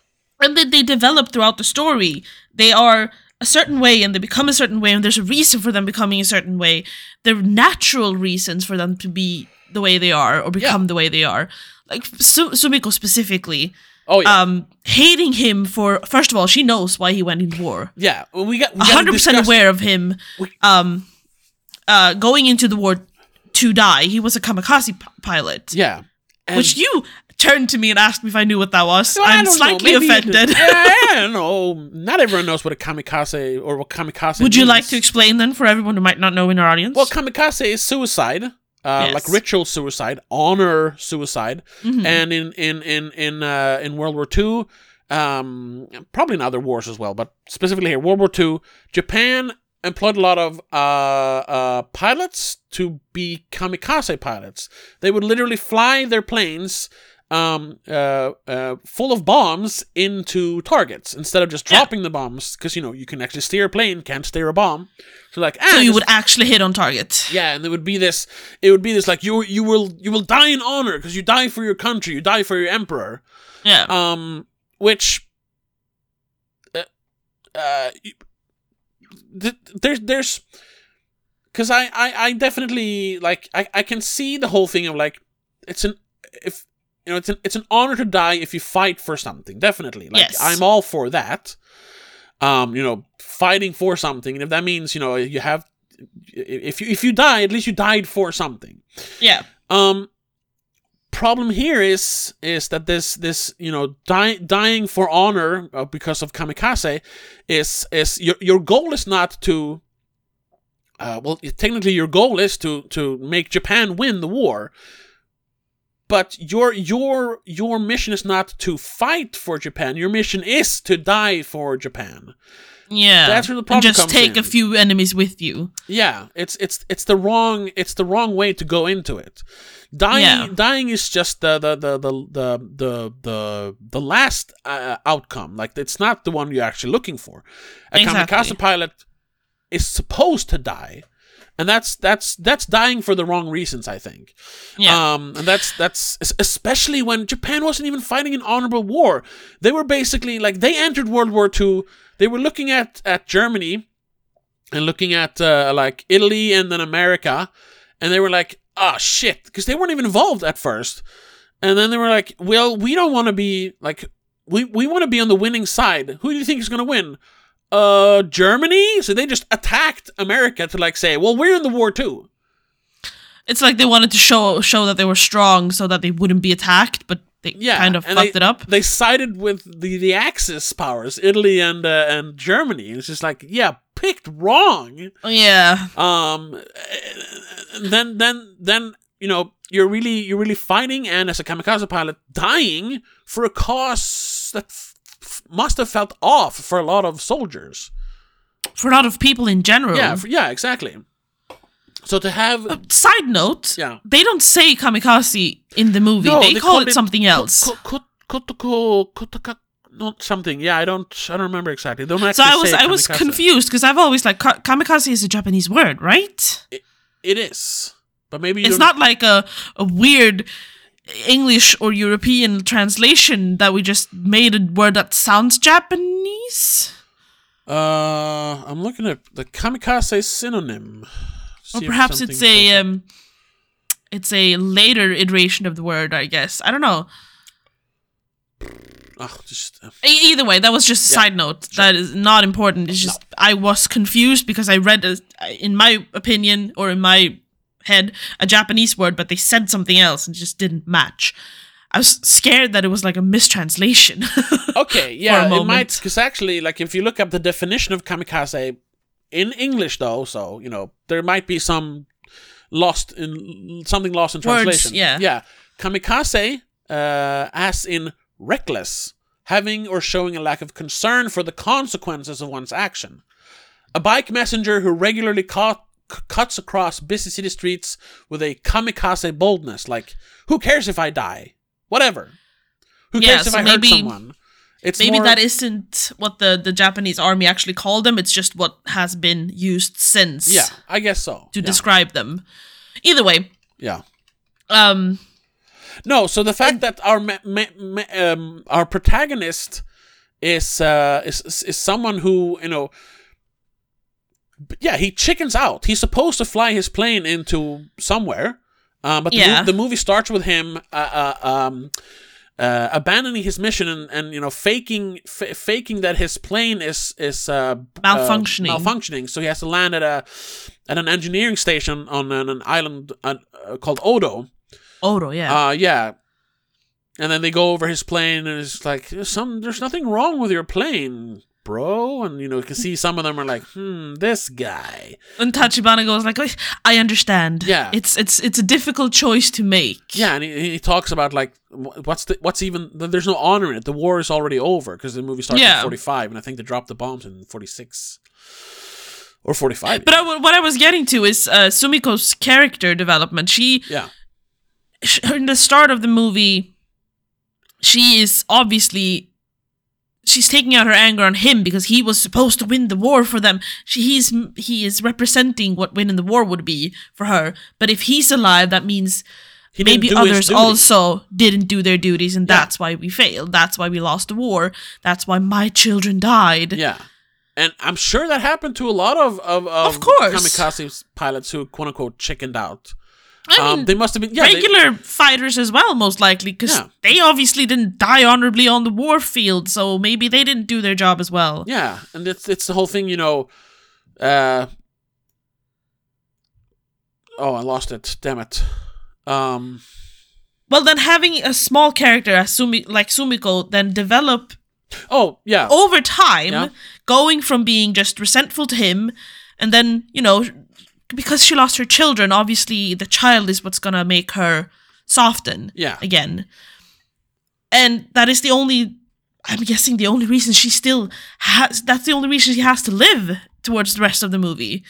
and then they develop throughout the story. They are a certain way and they become a certain way, and there's a reason for them becoming a certain way. There are natural reasons for them to be the way they are or become the way they are. Like Su- Sumiko specifically, Oh yeah, um, hating him for first of all, she knows why he went in war. yeah. Well, we got hundred percent aware of him, um, uh, going into the war to die. He was a kamikaze p- pilot, Yeah, and, which you turned to me and asked me if I knew what that was. Well, I'm slightly offended. did. I don't know. Not everyone knows what a kamikaze or what kamikaze. Would you like to explain then for everyone who might not know in our audience? Well, kamikaze is suicide, uh, Yes. like ritual suicide, honor suicide, Mhm. and in in in in uh, in World War Two, um, probably in other wars as well, but specifically here, World War Two, Japan employed a lot of uh, uh, pilots to be kamikaze pilots. They would literally fly their planes. Um, uh, uh, full of bombs into targets instead of just Yeah. dropping the bombs because you know you can actually steer a plane, can't steer a bomb. So like, ah, so you would actually hit on target. yeah, and there would be this. It would be this like you you will you will die in honor because you die for your country, you die for your emperor. Yeah. Um, which, uh, uh, th- there's there's because I, I I definitely like I I can see the whole thing of like it's an if you know it's an it's an honor to die if you fight for something definitely like Yes. I'm all for that. Um, you know, fighting for something, and if that means you know you have if you if you die, at least you died for something. Yeah. Um, problem here is is that this this you know die, dying for honor uh, because of kamikaze is is your your goal is not to. Uh, well, technically, your goal is to to make Japan win the war, but your your your mission is not to fight for Japan. Your mission is to die for Japan. Yeah. That's where the problem and just take in. a few enemies with you. Yeah, it's it's it's the wrong it's the wrong way to go into it. Dying Yeah. dying is just the the the the the the the, the last uh, outcome. Like it's not the one you're actually looking for. A Exactly. kamikaze pilot is supposed to die, and that's that's that's dying for the wrong reasons. I think. Yeah. Um, and that's that's especially when Japan wasn't even fighting an honorable war. They were basically like they entered World War II. They were looking at at Germany and looking at uh, like Italy and then America, and they were like, "Ah, shit," because they weren't even involved at first. And then they were like, "Well, we don't want to be like we we want to be on the winning side. Who do you think is going to win?" Uh, Germany. So they just attacked America to like say, "Well, we're in the war too." it's like they wanted to show show that they were strong so that they wouldn't be attacked, but they Yeah, kind of fucked they, it up. They sided with the the Axis powers, Italy and uh, and Germany. It's just like, yeah, picked wrong. Yeah. Um, then then then you know you're really you're really fighting, and as a kamikaze pilot, dying for a cause that must have felt off for a lot of soldiers. For a lot of people in general. Yeah, f- yeah, exactly. So to have uh, Side note, Yeah. they don't say kamikaze in the movie. No, they, they call called it it something else. Ko- ko- kotoko- kotaka- not something. Yeah, I don't I don't remember exactly. They don't so I was I was confused because I've always like ka- kamikaze is a Japanese word, right? It is, but maybe you It's don't- not like a a weird English or European translation that we just made a word that sounds Japanese. Uh, I'm looking at the kamikaze synonym. Or perhaps it's a um, it's a later iteration of the word. I guess I don't know. Oh, just uh, Either way, that was just a Yeah, side note. That is not important. It's just I was confused because I read, a, in my opinion or in my head, a Japanese word, but they said something else and it just didn't match. I was scared that it was like a mistranslation. okay. Yeah, it might because actually, like, if you look up the definition of kamikaze in English, though, so you know there might be some lost in something lost in Words, translation. yeah. yeah. Kamikaze, uh, as in reckless, having or showing a lack of concern for the consequences of one's action. A bike messenger who regularly caught, c- cuts across busy city streets with a kamikaze boldness, like, who cares if I die? Whatever. Who Yeah, cares if so I maybe- hurt someone? It's Maybe more, that isn't what the, the Japanese army actually called them. It's just what has been used since Yeah, I guess so. to yeah. describe them. Either way, Yeah. um, No, so the fact that our me- me- me- um, our protagonist is, uh, is is someone who you know, b- yeah, he chickens out. He's supposed to fly his plane into somewhere, uh, but the, Yeah. mo- the movie starts with him uh, uh, um, uh, abandoning his mission and, and you know faking f- faking that his plane is is uh, uh, Malfunctioning. malfunctioning. So he has to land at a at an engineering station on an, an island called Odo. Odo, yeah. Uh, yeah. And then they go over his plane, and it's like, some, there's nothing wrong with your plane, bro. And you know, you can see some of them are like, hmm, this guy. and Tachibana goes like, I understand. Yeah. It's it's it's a difficult choice to make. Yeah, and he, he talks about like, what's the, what's even? There's no honor in it. The war is already over because the movie starts Yeah. in 45, and I think they dropped the bombs in 46 or 45. But I, what I was getting to is uh, Sumiko's character development. She yeah, sh- in the start of the movie, she is obviously she's taking out her anger on him because he was supposed to win the war for them. She, he's he is representing what winning the war would be for her. But if he's alive, that means he maybe others also didn't do their duties, and Yeah. that's why we failed. That's why we lost the war. That's why my children died. Yeah. And I'm sure that happened to a lot of of, of, Of course. kamikaze pilots who quote unquote chickened out. I um, mean, they must have been yeah, they- regular fighters as well, most likely, because Yeah. they obviously didn't die honorably on the war field, so maybe they didn't do their job as well. Yeah, and it's it's the whole thing, you know. Uh, oh, I lost it. Damn it. Um, Well, then having a small character as Sumi, like Sumiko, then develop oh yeah, over time, Yeah. going from being just resentful to him, and then you know, because she lost her children, obviously the child is what's gonna make her soften yeah, again, and that is the only. I'm guessing the only reason she still has. That's the only reason she has to live towards the rest of the movie.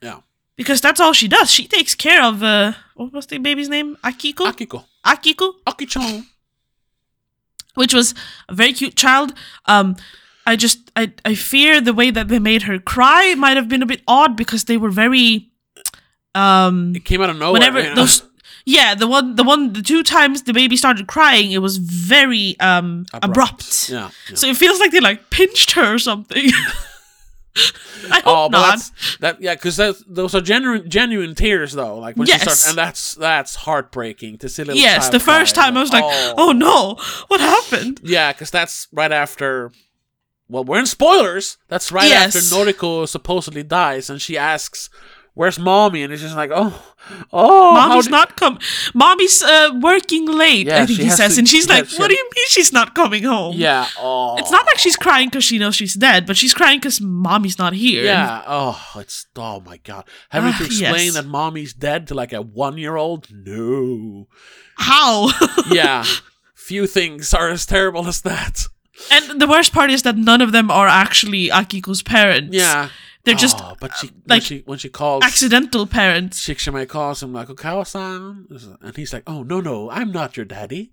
yeah. Because that's all she does. She takes care of uh, what was the baby's name? Akiko. Akiko, Akiko. Aki-chan. which was a very cute child. Um, I just I I fear the way that they made her cry might have been a bit odd because they were very um It came out of nowhere. whenever you know? those yeah the one the one the two times the baby started crying it was very um abrupt, Yeah. yeah. so it feels like they like pinched her or something. I hope Oh, not. that. Yeah, because those are genuine, genuine tears, though. Like when she Yes. starts, and that's that's heartbreaking to see little. Yes, the first cry. time I was like, "Oh no, what happened?" Yeah, because that's right after. Well, we're in spoilers. That's right Yes. after Noriko supposedly dies, and she asks, "Where's mommy?" And it's just like, "Oh, oh, Mommy's not come. Mommy's uh, working late. Yeah, I think he says, to- and she's like, "What do you mean she's not coming home?" Yeah. Oh, It's not like she's crying because she knows she's dead, but she's crying because mommy's not here. Yeah. Oh, it's oh my god. Having to Ah, explain yes. that mommy's dead to like a one-year-old? No. How? Yeah. Few things are as terrible as that. and the worst part is that none of them are actually Akiko's parents. Yeah. They're just Oh, but she when like, she when she calls accidental parents. Shikishima calls him like Okawa-san, and he's like, "Oh no, no, I'm not your daddy."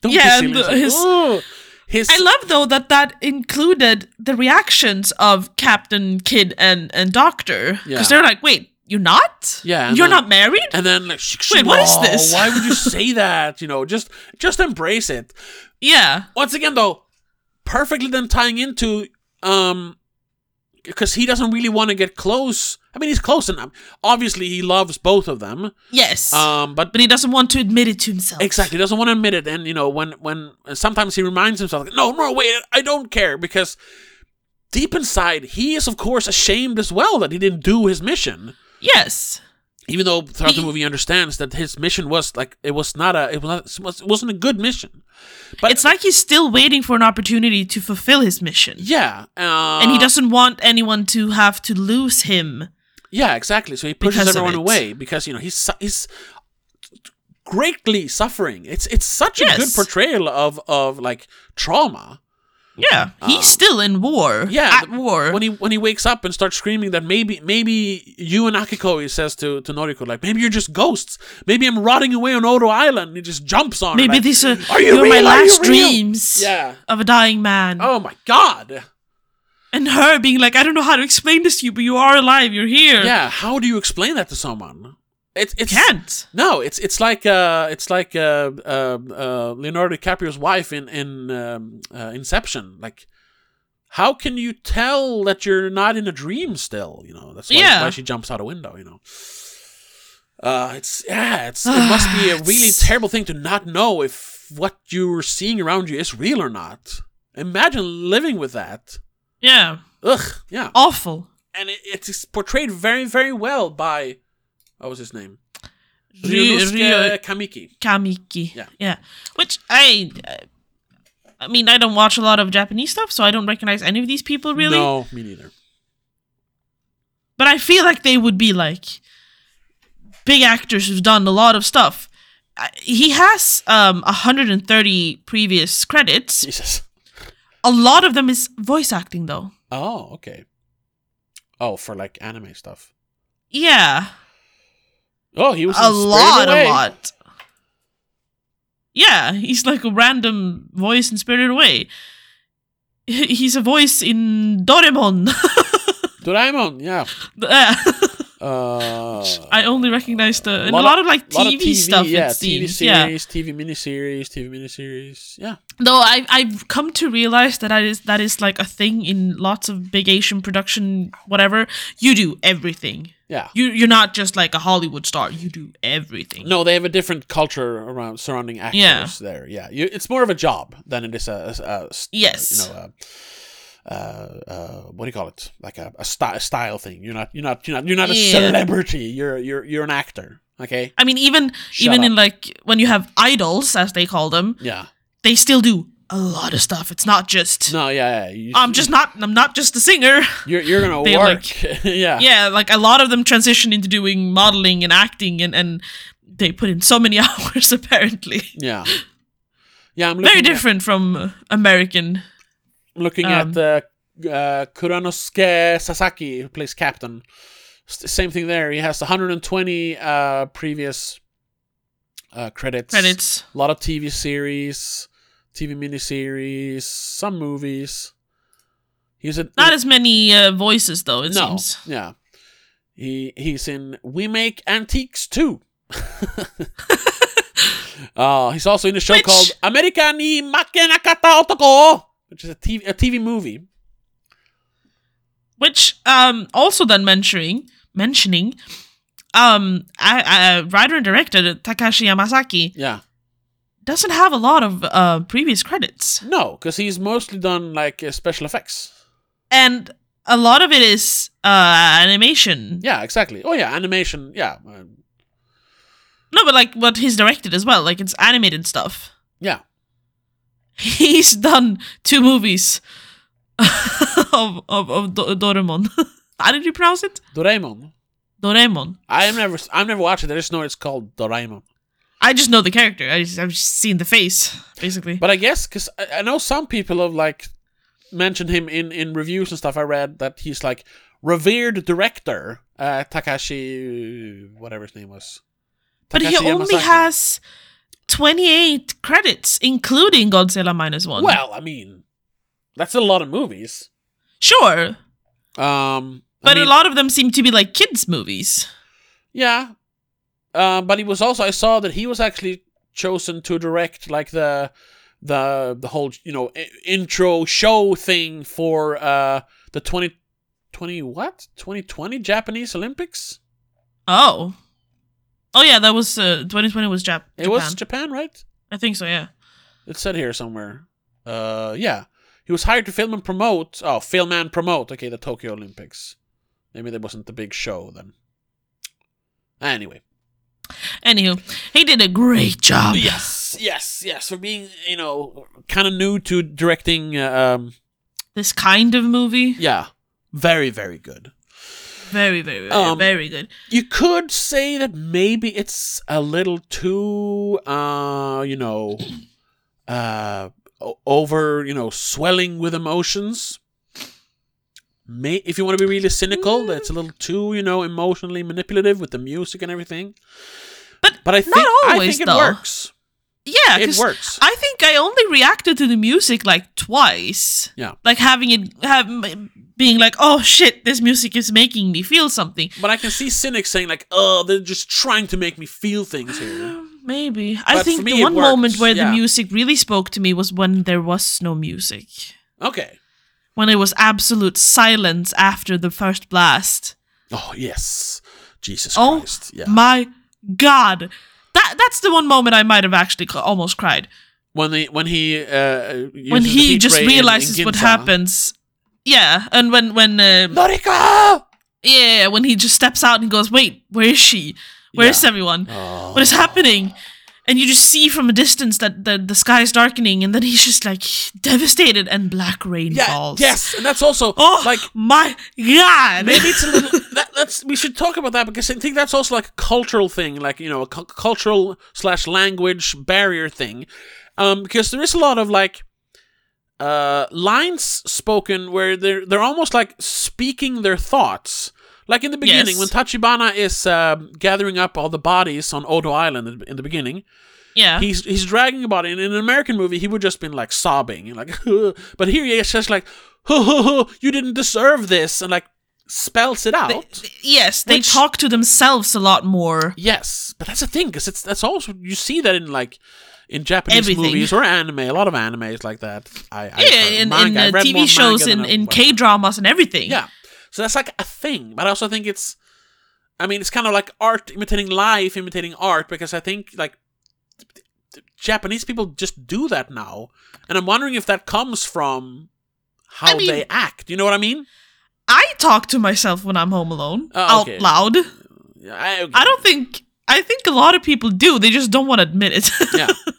Don't Yeah, and the- like, his- "Oh." his I love though that that included the reactions of Captain Kid and and Doctor because Yeah. they're like, "Wait, you're not? Yeah, you're then- not married? and then like, Wait, what is this?" Why would you say that? You know, just just embrace it. yeah, Once again, though, perfectly then tying into um because he doesn't really want to get close. I mean, he's close enough. Obviously, he loves both of them. yes, Um, but but he doesn't want to admit it to himself. Exactly, he doesn't want to admit it, and you know when when sometimes he reminds himself, like, no, no, wait, I don't care because deep inside he is of course ashamed as well that he didn't do his mission, Yes. Even though throughout the movie he understands that his mission was like it was not a it was not, it was- it wasn't a good mission, but It's like he's still waiting for an opportunity to fulfill his mission. yeah, uh, and he doesn't want anyone to have to lose him. yeah, exactly. So he pushes everyone away because you know he's he's greatly suffering. It's it's such a good portrayal of of like trauma. Yeah, he's still in war. Um, Yeah, at war. when he when he wakes up and starts screaming that maybe maybe you and Akiko he says to to Noriko like maybe you're just ghosts maybe I'm rotting away on Odo Island he just jumps on her, Maybe like, these are, Are you my real? Are you last real?" dreams yeah of a dying man. oh my god And her being like, I don't know how to explain this to you, but you are alive. You're here. yeah how do you explain that to someone it's it's Can't. no it's it's like uh it's like uh, uh, uh Leonardo DiCaprio's wife in in um, uh, Inception like. How can you tell that you're not in a dream still? You know, that's why, Yeah. why she jumps out a window, you know. Uh, it's yeah, it's it must be a really terrible thing to not know if what you're seeing around you is real or not. Imagine living with that. Yeah. Ugh, yeah, Awful. and it, it's portrayed very, very well by what was his name? Ryu- Ryunosuke Ryu- Kamiki. Kamiki. Yeah. Yeah. Which I. I mean, I don't watch a lot of Japanese stuff, so I don't recognize any of these people really. No, me neither. But I feel like they would be like big actors who've done a lot of stuff. He has um 130 previous credits. Jesus. A lot of them is voice acting though. Oh, okay. Oh, for like anime stuff. Yeah. Oh, he was A lot, Away. a lot. Yeah, he's like a random voice in Spirited Away. He's a voice in Doraemon. Doraemon, yeah. Yeah. Uh, I only recognize the a lot lot, of- of, like TV, TV stuff. yeah, it TV seems. Yeah. series, TV miniseries, TV miniseries. Yeah, Though I I've come to realize that that is that is like a thing in lots of big Asian production whatever. You do everything. yeah. You you're not just like a Hollywood star. You do everything. No, they have a different culture around surrounding actors Yeah. there. Yeah, you, it's more of a job than it is a. Yes. you know, a, uh, uh, what do you call it? Like a, a, sty- a style thing. You're not, you're not, you're not, you're not a Yeah. celebrity. You're, you're, you're an actor. Okay. I mean, even Shut even up. in like when you have idols, as they call them, Yeah. they still do a lot of stuff. It's not just No. Yeah. yeah. You, I'm just not I'm not just a singer. You're, you're gonna work. yeah. Yeah, like a lot of them transition into doing modeling and acting, and and they put in so many hours apparently. Yeah. Yeah. I'm Very at- different from uh, American. Looking Um, at the uh, Kuranosuke Sasaki, who plays Captain. S- same thing there. He has 120 uh, previous uh, credits. Credits. A lot of TV series, TV miniseries, some movies. He's a Not as many uh, voices though. It no, seems. yeah. He he's in We Make Antiques too. uh, he's also in a show Which- called America ni Makenakatta Otoko, which is a TV a TV movie. Which um also then mentioning mentioning um I, I, writer and director Takashi Yamazaki Yeah. doesn't have a lot of uh previous credits, No, because he's mostly done like uh, special effects. and a lot of it is uh animation. Yeah, exactly. Oh yeah, animation. Yeah, uh, No, but like what he's directed as well. Like it's animated stuff. yeah. He's done two movies of of, of Do- Doraemon. How did you pronounce it? Doraemon. Doraemon. I've never, I've never watched it. I just know it's called Doraemon. I just know the character. I just, I've just seen the face, basically. But I guess because I, I know some people have like mentioned him in in reviews and stuff. I read that he's like revered director uh, Takashi, whatever his name was. But he Takashi only has 28 credits, including Godzilla Minus One. Well, I mean, that's a lot of movies. sure. Um, I But mean, a lot of them seem to be like kids' movies. Yeah. Uh, but he was also I saw that he was actually chosen to direct like the the the whole you know i- intro show thing for uh the 20 20 what 2020 Japanese Olympics. Oh. Oh, yeah, that was uh, 2020 was Jap- Japan. It was Japan, right? I think so, yeah. It said here somewhere. Uh, yeah. He was hired to film and promote. Oh, film and promote. Okay, the Tokyo Olympics. Maybe that wasn't the big show then. Anyway. Anywho, he did a great job. Yes, yes, yes. For being, you know, kind of new to directing. uh, Um, This kind of movie. yeah, very, very good. Very, very, very, Um, very good. You could say that maybe it's a little too, uh, you know, uh, over, you know, swelling with emotions. May if you want to be really cynical, that's a little too, you know, emotionally manipulative with the music and everything. But But I think I always, think it though. works. Yeah, it works. I think I only reacted to the music like twice. Yeah. Like having it have being like, "Oh shit, this music is making me feel something." But I can see cynics saying like, "Oh, they're just trying to make me feel things here." Maybe. I think the one moment where yeah. the music really spoke to me was when there was no music. Okay. When it was absolute silence after the first blast. Oh yes, Jesus Oh Christ. Yeah. my god. That that's the one moment I might have actually ca- almost cried. when he when he uh, when he just ray in- in realizes what happens. Yeah, and when when uh, Noriko. yeah, when he just steps out and goes, "Wait, where is she? Where is Yeah. everyone? Oh. What is happening?" And you just see from a distance that the the sky is darkening, and then he's just like devastated, and black rain Yeah. falls. Yes, and that's also Oh like my god! maybe it's a little. that, that's we should talk about that because I think that's also like a cultural thing, like you know, a cu- cultural slash language barrier thing, um, because there is a lot of like uh lines spoken where they're they're almost like speaking their thoughts. Like in the beginning, Yes. when Tachibana is um gathering up all the bodies on Odo Island in- the beginning, yeah, he's he's dragging a body. And in an American movie, he would just been like sobbing, and like. but here he is just like, "Huh, huh, huh, "You didn't deserve this," and like spells it out. yes, they Which- talk to themselves a lot more. yes, but that's the thing because it's that's also you see that in like in Japanese Everything. movies or anime. A lot of anime is like that. I, I Yeah, in, manga, uh, more TV shows, manga in, K dramas, and everything. Yeah. So that's like a thing. But I also think it's I mean, it's kind of like art imitating life, imitating art, because I think like Japanese people just do that now. And I'm wondering if that comes from how I mean- they act. You know what I mean? I talk to myself when I'm home alone Oh, okay. out loud. Yeah, I, I don't think. I think a lot of people do. They just don't want to admit it. yeah.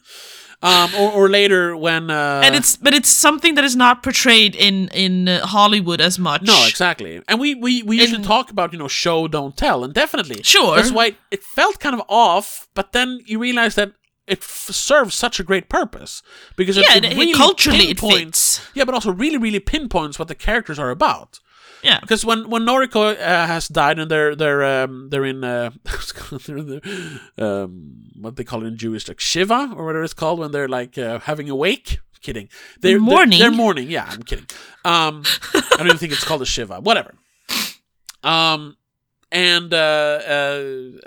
Um, or, or later when uh, and it's but it's something that is not portrayed in in uh, Hollywood as much. No, exactly. And we we, we usually talk about, you know, show don't tell, and definitely. Sure. That's why it felt kind of off, but then you realize that it f- serves such a great purpose because Yeah, it, it- really culturally it fits. Yeah, but also really really pinpoints what the characters are about. Yeah. Because when when Noriko uh, has died and they're they're um, they're in uh, they're in the, um, what they call it in Jewish like Shiva or whatever it's called when they're like uh, having a wake. Kidding. They're they're- Mourning. They're, mourning. Yeah, I'm kidding. Um, I don't even think it's called a Shiva. Whatever. Um, and uh, uh,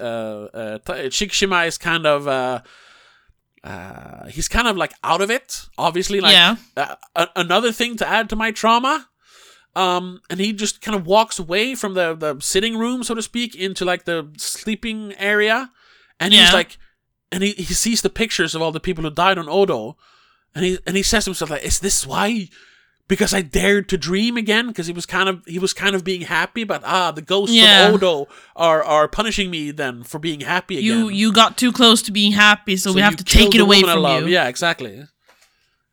uh, uh, Shikishima is kind of uh, uh, he's kind of like out of it. Obviously, like Yeah. uh, a- another thing to add to my trauma. Um, and he just kind of walks away from the the sitting room, so to speak, into like the sleeping area, and he's like, and he, he sees the pictures of all the people who died on Odo, and he and he says to himself like, "Is this why?" Because I dared to dream again, because he was kind of he was kind of being happy, but ah, the ghosts Yeah. of Odo are are punishing me then for being happy again. You you got too close to being happy, so, we have to take it away from you. Yeah, exactly.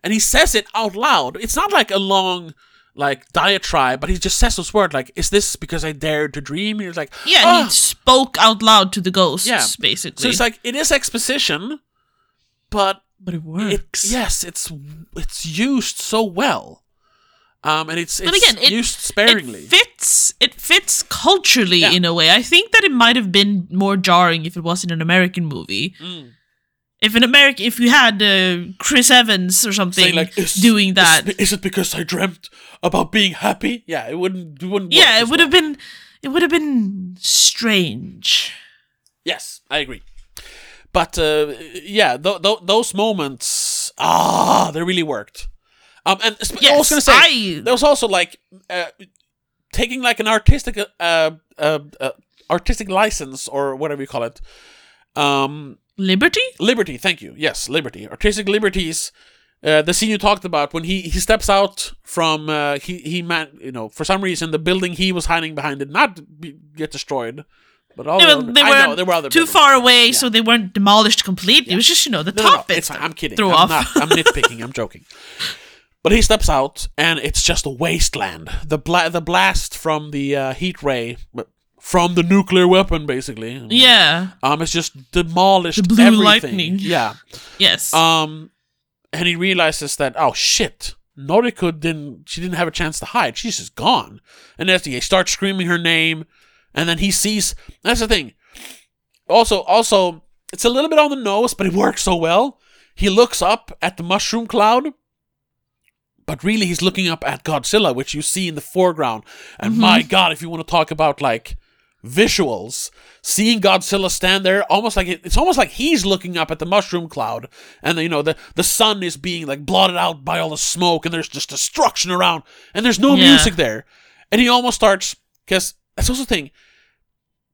And he says it out loud. It's not like a long like diatribe, but he just says those words like, "Is this because I dared to dream?" And he's like, Yeah, "Ah." he spoke out loud to the ghosts, Yeah. basically. So it's like it is exposition, but but it it, works. yes, it's it's used so well. Um, and it's, it's But again, it- used sparingly. It fits. It fits culturally Yeah. in a way. I think that it might have been more jarring if it was in an American movie. Mm. If in America, if you had uh, Chris Evans or something like, is, doing that, Is, is it because I dreamt about being happy? Yeah, it wouldn't. It wouldn't. work yeah, it would well. have been. It would have been strange. Yes, I agree. But uh, yeah, th- th- those moments, ah, they really worked. Um, and sp- I was gonna say I- there was also like uh, taking like an artistic, uh, uh, uh, artistic license or whatever you call it. Um, Liberty? liberty, thank you. Yes, liberty, artistic liberties. Uh, the scene you talked about when he, he steps out from uh, he he man you know for some reason the building he was hiding behind did not be, get destroyed, but all They the were, they I were, know, there were too buildings. far away, so they weren't demolished completely. It was just you know the No, no, no, it's fine. I'm kidding. I'm off. not. I'm nitpicking. I'm joking. But he steps out, and it's just a wasteland. The bla- the blast from the uh, heat ray, from the nuclear weapon, basically. yeah. Um, it's just demolished The blue everything. lightning. Yeah. Yes. Um, and he realizes that oh shit, Noriko didn't. She didn't have a chance to hide. She's just gone. And as he starts screaming her name, and then he sees. That's the thing. Also, also, it's a little bit on the nose, but it works so well. He looks up at the mushroom cloud, but really he's looking up at Godzilla, which you see in the foreground. And my God, if you want to talk about like visuals, seeing Godzilla stand there, almost like it, it's almost like he's looking up at the mushroom cloud, and you know the the sun is being like blotted out by all the smoke, and there's just destruction around, and there's no Yeah. music there, and he almost starts because that's also the thing.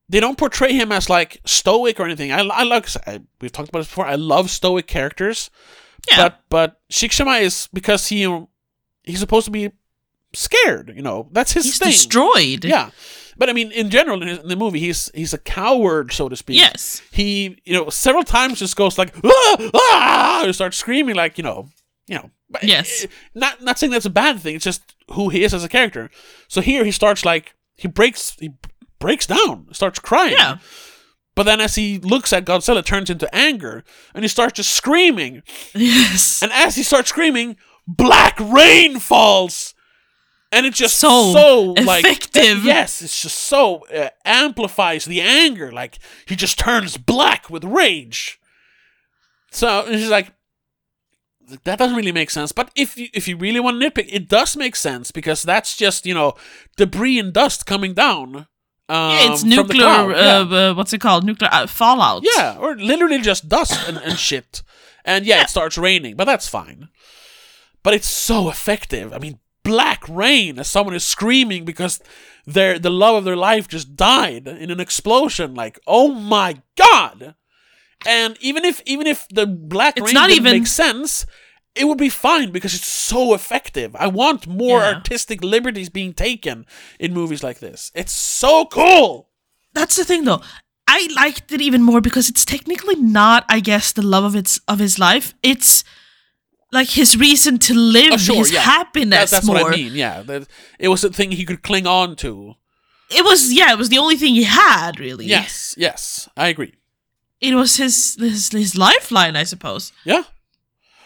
They don't portray him as like stoic or anything. I, I like I, we've talked about this before. I love stoic characters, yeah. but but Shikishima is because he he's supposed to be scared. You know that's his He's thing. destroyed. Yeah, but I mean, in general, in, the movie, he's he's a coward, so to speak. Yes. He, you know, several times just goes like, ah, ah, and starts screaming like, you know, you know. Yes. Not not saying that's a bad thing. It's just who he is as a character. So here he starts like he breaks he breaks down, starts crying. Yeah. But then as he looks at Godzilla, it turns into anger, and he starts just screaming. Yes. And as he starts screaming, black rain falls. And it just So so, like effective. yes, it's just so uh, amplifies the anger. Like he just turns black with rage. So and she's like, that doesn't really make sense. But if you, if you really want to nitpick, it does make sense because that's just you know debris and dust coming down. Um, Yeah, it's nuclear. cloud. Yeah. Uh, uh, what's it called? Nuclear uh, fallout. Yeah, or literally just dust and, and shit. And yeah, it starts raining, but that's fine. But it's so effective. I mean, black rain as someone is screaming because their the love of their life just died in an explosion. Like, oh my god! And even if even if the black It's rain not didn't even- make sense, it would be fine because it's so effective. I want more Yeah. artistic liberties being taken in movies like this. It's so cool. That's the thing, though. I liked it even more because it's technically not, I guess, the love of its of his life. It's like his reason to live, Oh, sure, his yeah. happiness That- that's more. what I mean. Yeah, that it was a thing he could cling on to. It was, yeah, it was the only thing he had, really. Yes, yes, I agree. It was his his, his lifeline, I suppose. Yeah,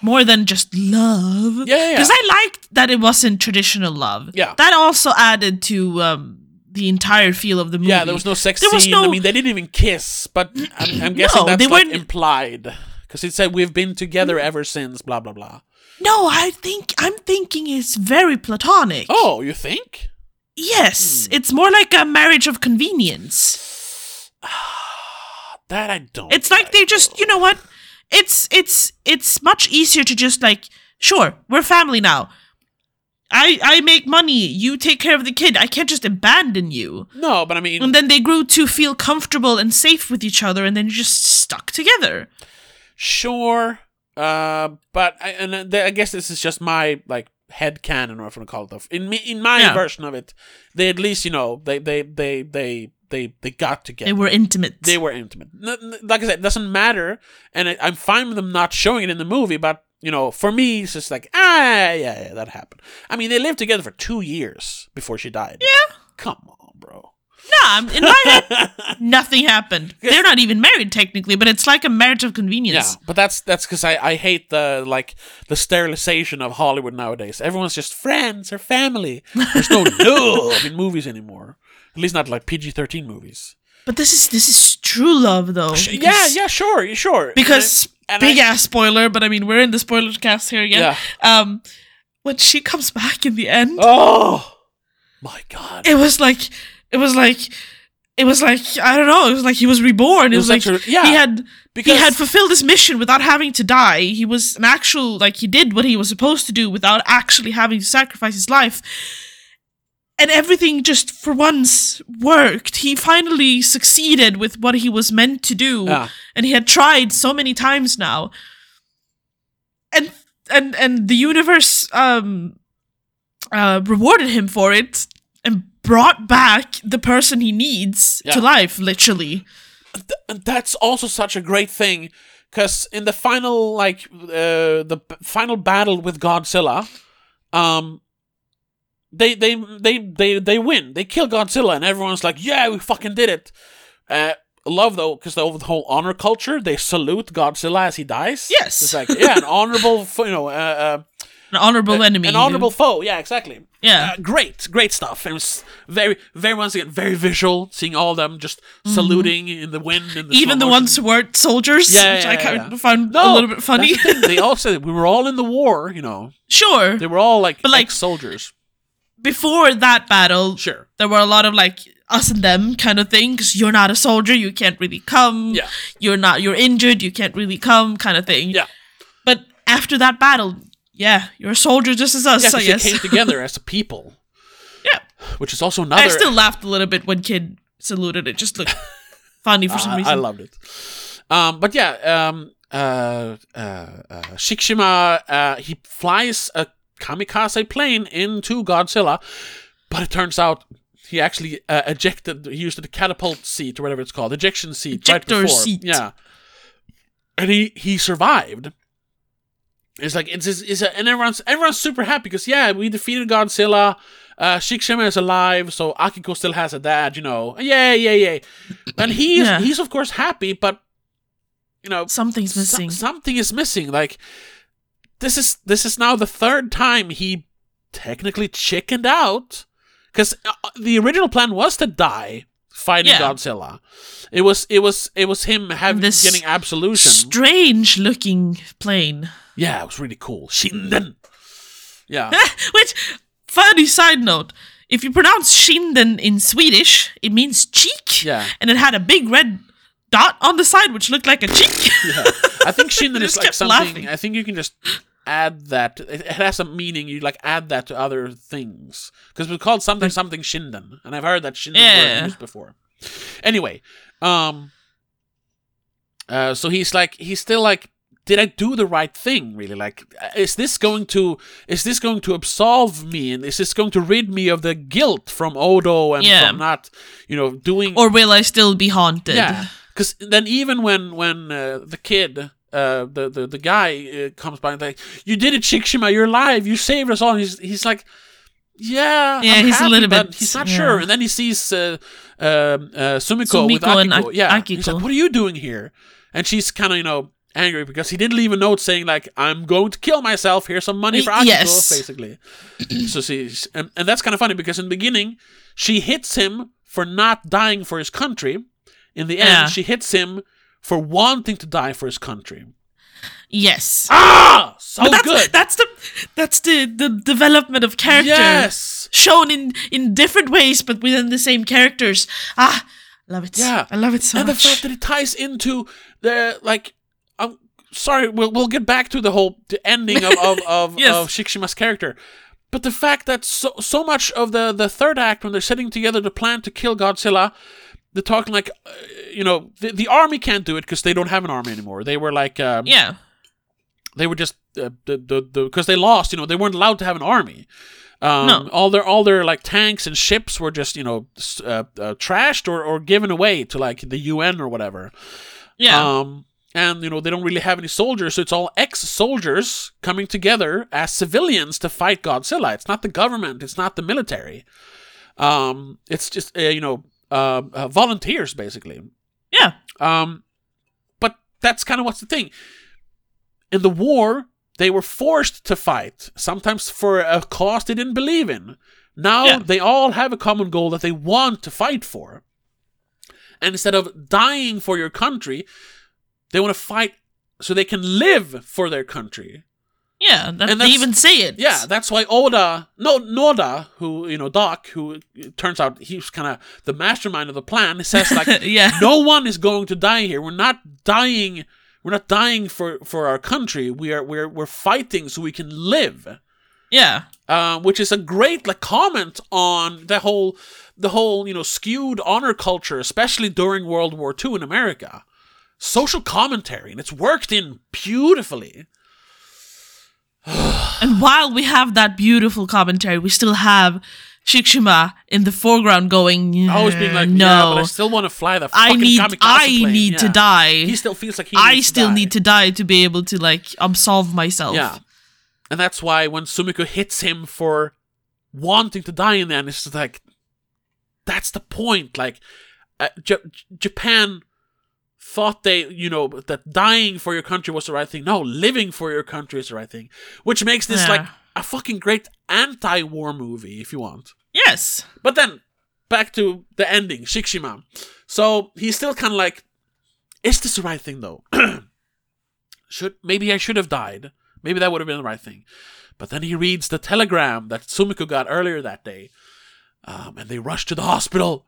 More than just love. Yeah, yeah, yeah. Because I liked that it wasn't traditional love. Yeah. That also added to um, the entire feel of the movie. yeah. There was no sex There was scene. no- I mean, they didn't even kiss, but I'm, I'm guessing No, that's they like weren't- implied because it said we've been together ever since. Blah blah blah. No, I think I'm thinking it's very platonic. Oh, you think? Yes, Hmm. it's more like a marriage of convenience. That I don't. It's like they just, you know what? It's it's it's much easier to just like, sure, we're family now. I I make money, you take care of the kid. I can't just abandon you. no, but I mean, And then they grew to feel comfortable and safe with each other and then you just stuck together. Sure. Uh, but I, and uh, I guess this is just my like head canon or what you call it. In me, in my Yeah. version of it, they at least you know they they they they they they got together. They were intimate. They were intimate. Like I said, it doesn't matter, and I, I'm fine with them not showing it in the movie. But you know, for me, it's just like ah, yeah, yeah, that happened. I mean, they lived together for two years before she died. Yeah. come on, bro. Nah, in my head, nothing happened. They're not even married technically, but it's like a marriage of convenience. Yeah, but that's that's because I, I hate the like the sterilization of Hollywood nowadays. Everyone's just friends or family. There's no love in movies anymore. At least not like PG thirteen movies. But this is this is true love though. Yeah, yeah, sure, sure. Because And I- big ass spoiler, but I mean we're in the spoiler cast here again. Yeah. Um when she comes back in the end, Oh my god. it was like it was like it was like I don't know, it was like he was reborn. It, It was, was like a- yeah, he had because- he had fulfilled his mission without having to die. He was an actual like he did what he was supposed to do without actually having to sacrifice his life. And everything just for once worked. He finally succeeded with what he was meant to do. Yeah. And he had tried so many times now. And and and the universe um uh rewarded him for it and brought back the person he needs Yeah. to life, literally. and that's also such a great thing because in the final like uh, the b- final battle with godzilla um they they they they they win they kill godzilla and everyone's like yeah we fucking did it uh love though because the, the whole honor culture they salute godzilla as he dies Yes. it's like yeah an honorable you know uh, An honorable uh, enemy. an honorable foe yeah exactly Yeah. uh, great, great stuff. And it was very, very once again very visual. Seeing all of them just saluting in the wind and the Mm-hmm. Even the motion. ones who weren't soldiers, Yeah, which yeah, I yeah, kind yeah. of found No, a little bit funny. the. They all said we were all in the war. You know, sure. they were all like, But, like- soldiers. Before that battle, Sure. there were a lot of like us and them kind of thing because you're not a soldier, you can't really come. Yeah. You're not. You're injured, you can't really come, kind of thing. Yeah. But after that battle, yeah, you're a soldier just as us, Yeah, I 'cause they guess. came together as a people, yeah. which is also another. I still laughed a little bit when Kid saluted. It just looked funny for some I- reason. I loved it. Um, but yeah, um, uh, uh, uh, Shikishima, uh, he flies a kamikaze plane into Godzilla, but it turns out he actually uh, ejected. He used the catapult seat or whatever it's called, ejection seat, Ejector right before. seat. Yeah, and he he survived. It's like it's it's, it's a, and everyone's everyone's super happy because yeah, we defeated Godzilla. Uh, Shikishima is alive, so Akiko still has a dad, you know. Yeah, yeah, yeah. And he's Yeah. he's of course happy, but you know Something's so- missing. something is missing. Like this is this is now the third time he technically chickened out because the original plan was to die fighting Yeah. Godzilla. It was it was it was him having This getting absolution. Strange looking plane. yeah, it was really cool. Shinden. Yeah. Which, funny side note, if you pronounce Shinden in Swedish, it means cheek. Yeah. And it had a big red dot on the side, which looked like a cheek. yeah. I think Shinden is like something. laughing. I think you can just add that. It, it has a meaning. You like add that to other things because it's called something something Shinden, and I've heard that Shinden Yeah. word used before. Anyway, um, uh, so he's like he's still like. Did I do the right thing? Really, like, is this going to is this going to absolve me, and is this going to rid me of the guilt from Odo and Yeah. from not, you know, doing or will I still be haunted? yeah, because then even when when uh, the kid, uh, the the the guy uh, comes by and like, you did it, Shikishima, you're alive, you saved us all. He's he's like, yeah, Yeah, I'm he's a little bit- he's not yeah. sure. And then he sees uh, um uh, Sumiko, with Sumiko and Akiko. Ak- yeah, he's like, what are you doing here? And she's kind of you know angry because he didn't leave a note saying like, I'm going to kill myself. Here's some money for Akiko, Yes. basically. so she's and, and that's kind of funny because in the beginning she hits him for not dying for his country. In the end, Yeah. she hits him for wanting to die for his country. Yes. Ah, so But that's, good. That's the that's the the development of character yes. shown in in different ways, but within the same characters. Ah, love it. Yeah. I love it so and the fact that it ties into the like I'm sorry we'll we'll get back to the whole the ending of of of, Yes. of Shikishima's character but the fact that so so much of the the third act when they're sitting together to plan to kill Godzilla they're talking like uh, you know the, the army can't do it because they don't have an army anymore they were like um, yeah. they were just uh, the the because they lost. You know, they weren't allowed to have an army. Um, No. All their all their like tanks and ships were just you know uh, uh, trashed or, or given away to like the UN or whatever. Yeah. Um, and you know they don't really have any soldiers, so it's all ex-soldiers coming together as civilians to fight Godzilla. It's not the government. It's not the military. Um, it's just uh, you know uh, uh, volunteers basically. yeah. Um, but that's kind of what's the thing. In the war, they were forced to fight, sometimes for a cause they didn't believe in. Now Yeah. they all have a common goal that they want to fight for. And instead of dying for your country, they want to fight so they can live for their country. Yeah. That, And they even say it. Yeah, that's why Oda, no, Noda, who you know, Doc, who turns out he's kind of the mastermind of the plan, says like, Yeah. no one is going to die here. We're not dying. We're not dying for for our country. We are we're we're fighting so we can live. Yeah. Uh, which is a great like comment on the whole the whole you know skewed honor culture, especially during World War II in America. Social commentary, and it's worked in beautifully. And while we have that beautiful commentary, we still have Shikishima in the foreground going, Always being like, no, yeah, but I still want to fly the I need, I plane." need to die. He still feels like he. I to still die. need to die to be able to like absolve myself. Yeah, and that's why when Sumiko hits him for wanting to die in the end, it's just like that's the point. Like uh, J- Japan thought they, you know, that dying for your country was the right thing. No, living for your country is the right thing, which makes this Yeah. like a fucking great anti-war movie, if you want. Yes. But then back to the ending, Shikishima. So he's still kind of like, is this the right thing though? should maybe I should have died. Maybe that would have been the right thing. But then he reads the telegram that Sumiko got earlier that day, um, and they rush to the hospital,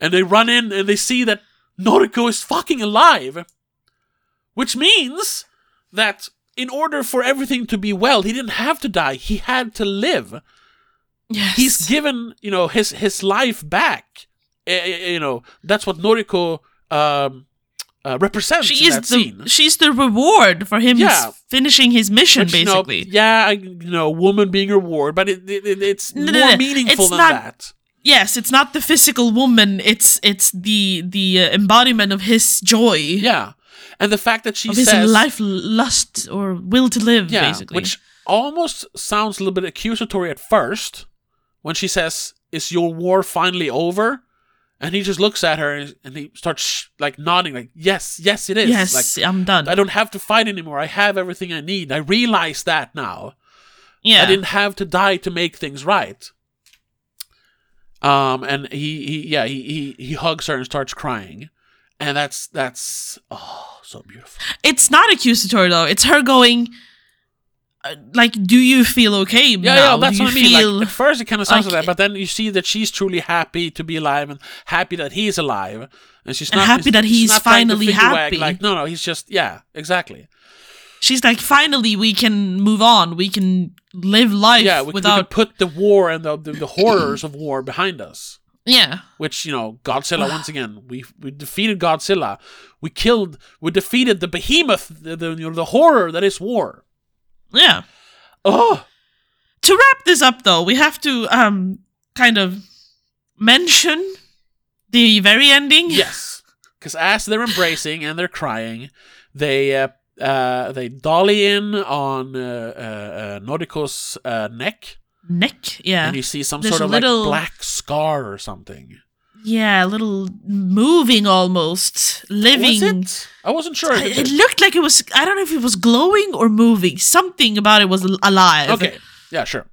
and they run in and they see that Noriko is fucking alive, which means that in order for everything to be well, he didn't have to die. He had to live Yes. he's given you know his his life back. Eh, eh, you know that's what Noriko um, uh, represents she in is the scene. she's the reward for him Yeah. finishing his mission Which, you know, basically. yeah, you know, woman being a reward, but it, it, it- it's No, no, more no, meaningful it's than not- that. Yes, it's not the physical woman, it's it's the the uh, embodiment of his joy. Yeah, and the fact that she Of his says life lust or will to live yeah, basically. which almost sounds a little bit accusatory at first when she says, "Is your war finally over?" And he just looks at her and, and he starts sh- like nodding, like, "Yes, yes, it is." yes, like, I'm done. I don't have to fight anymore. I have everything I need. I realize that now. yeah. I didn't have to die to make things right. Um, and he, he yeah, he, he he hugs her and starts crying, and that's that's oh so beautiful. It's not accusatory though. It's her going. uh, Like, do you feel okay Yeah, now? yeah, that's what I mean. feel- Like, at first, it kind of sounds like- like that, but then you see that she's truly happy to be alive and happy that he's alive, and she's And not happy that he's not trying to finally figure wag, happy. Like, no, no, he's just yeah, exactly. She's like, finally, we can move on. We can live life Yeah, we, we without. could put the war and the, the the horrors of war behind us. yeah, Which you know, Godzilla once again, we we defeated Godzilla, we killed, we defeated the behemoth, the the, you know, the horror that is war. yeah. Oh, To wrap this up, though, we have to um kind of mention the very ending. yes, because as they're embracing and they're crying, they uh, uh they dolly in on uh, uh, uh, Noriko's uh, neck, Neck. Yeah. and you see some There's sort of little- like black scar or something. Yeah, a little moving almost, living. Was it? I wasn't sure. I- It looked like it was. I don't know if it was glowing or moving. Something about it was alive. Okay, yeah, sure.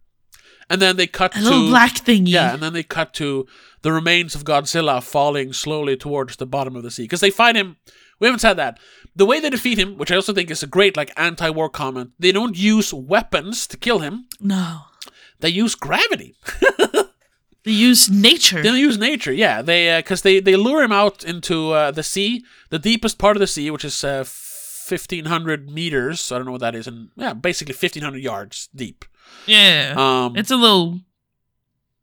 And then they cut A to little black thingy. Yeah, and then they cut to the remains of Godzilla falling slowly towards the bottom of the sea because they find him. We haven't said that. The way they defeat him, which I also think is a great like anti-war comment, they don't use weapons to kill him. No. They use gravity. They use nature. They use nature. Yeah, they because they they lure him out into uh, the sea, the deepest part of the sea, which is uh, fifteen hundred meters. I don't know what that is, and yeah, basically fifteen hundred yards deep. yeah. Um, it's a little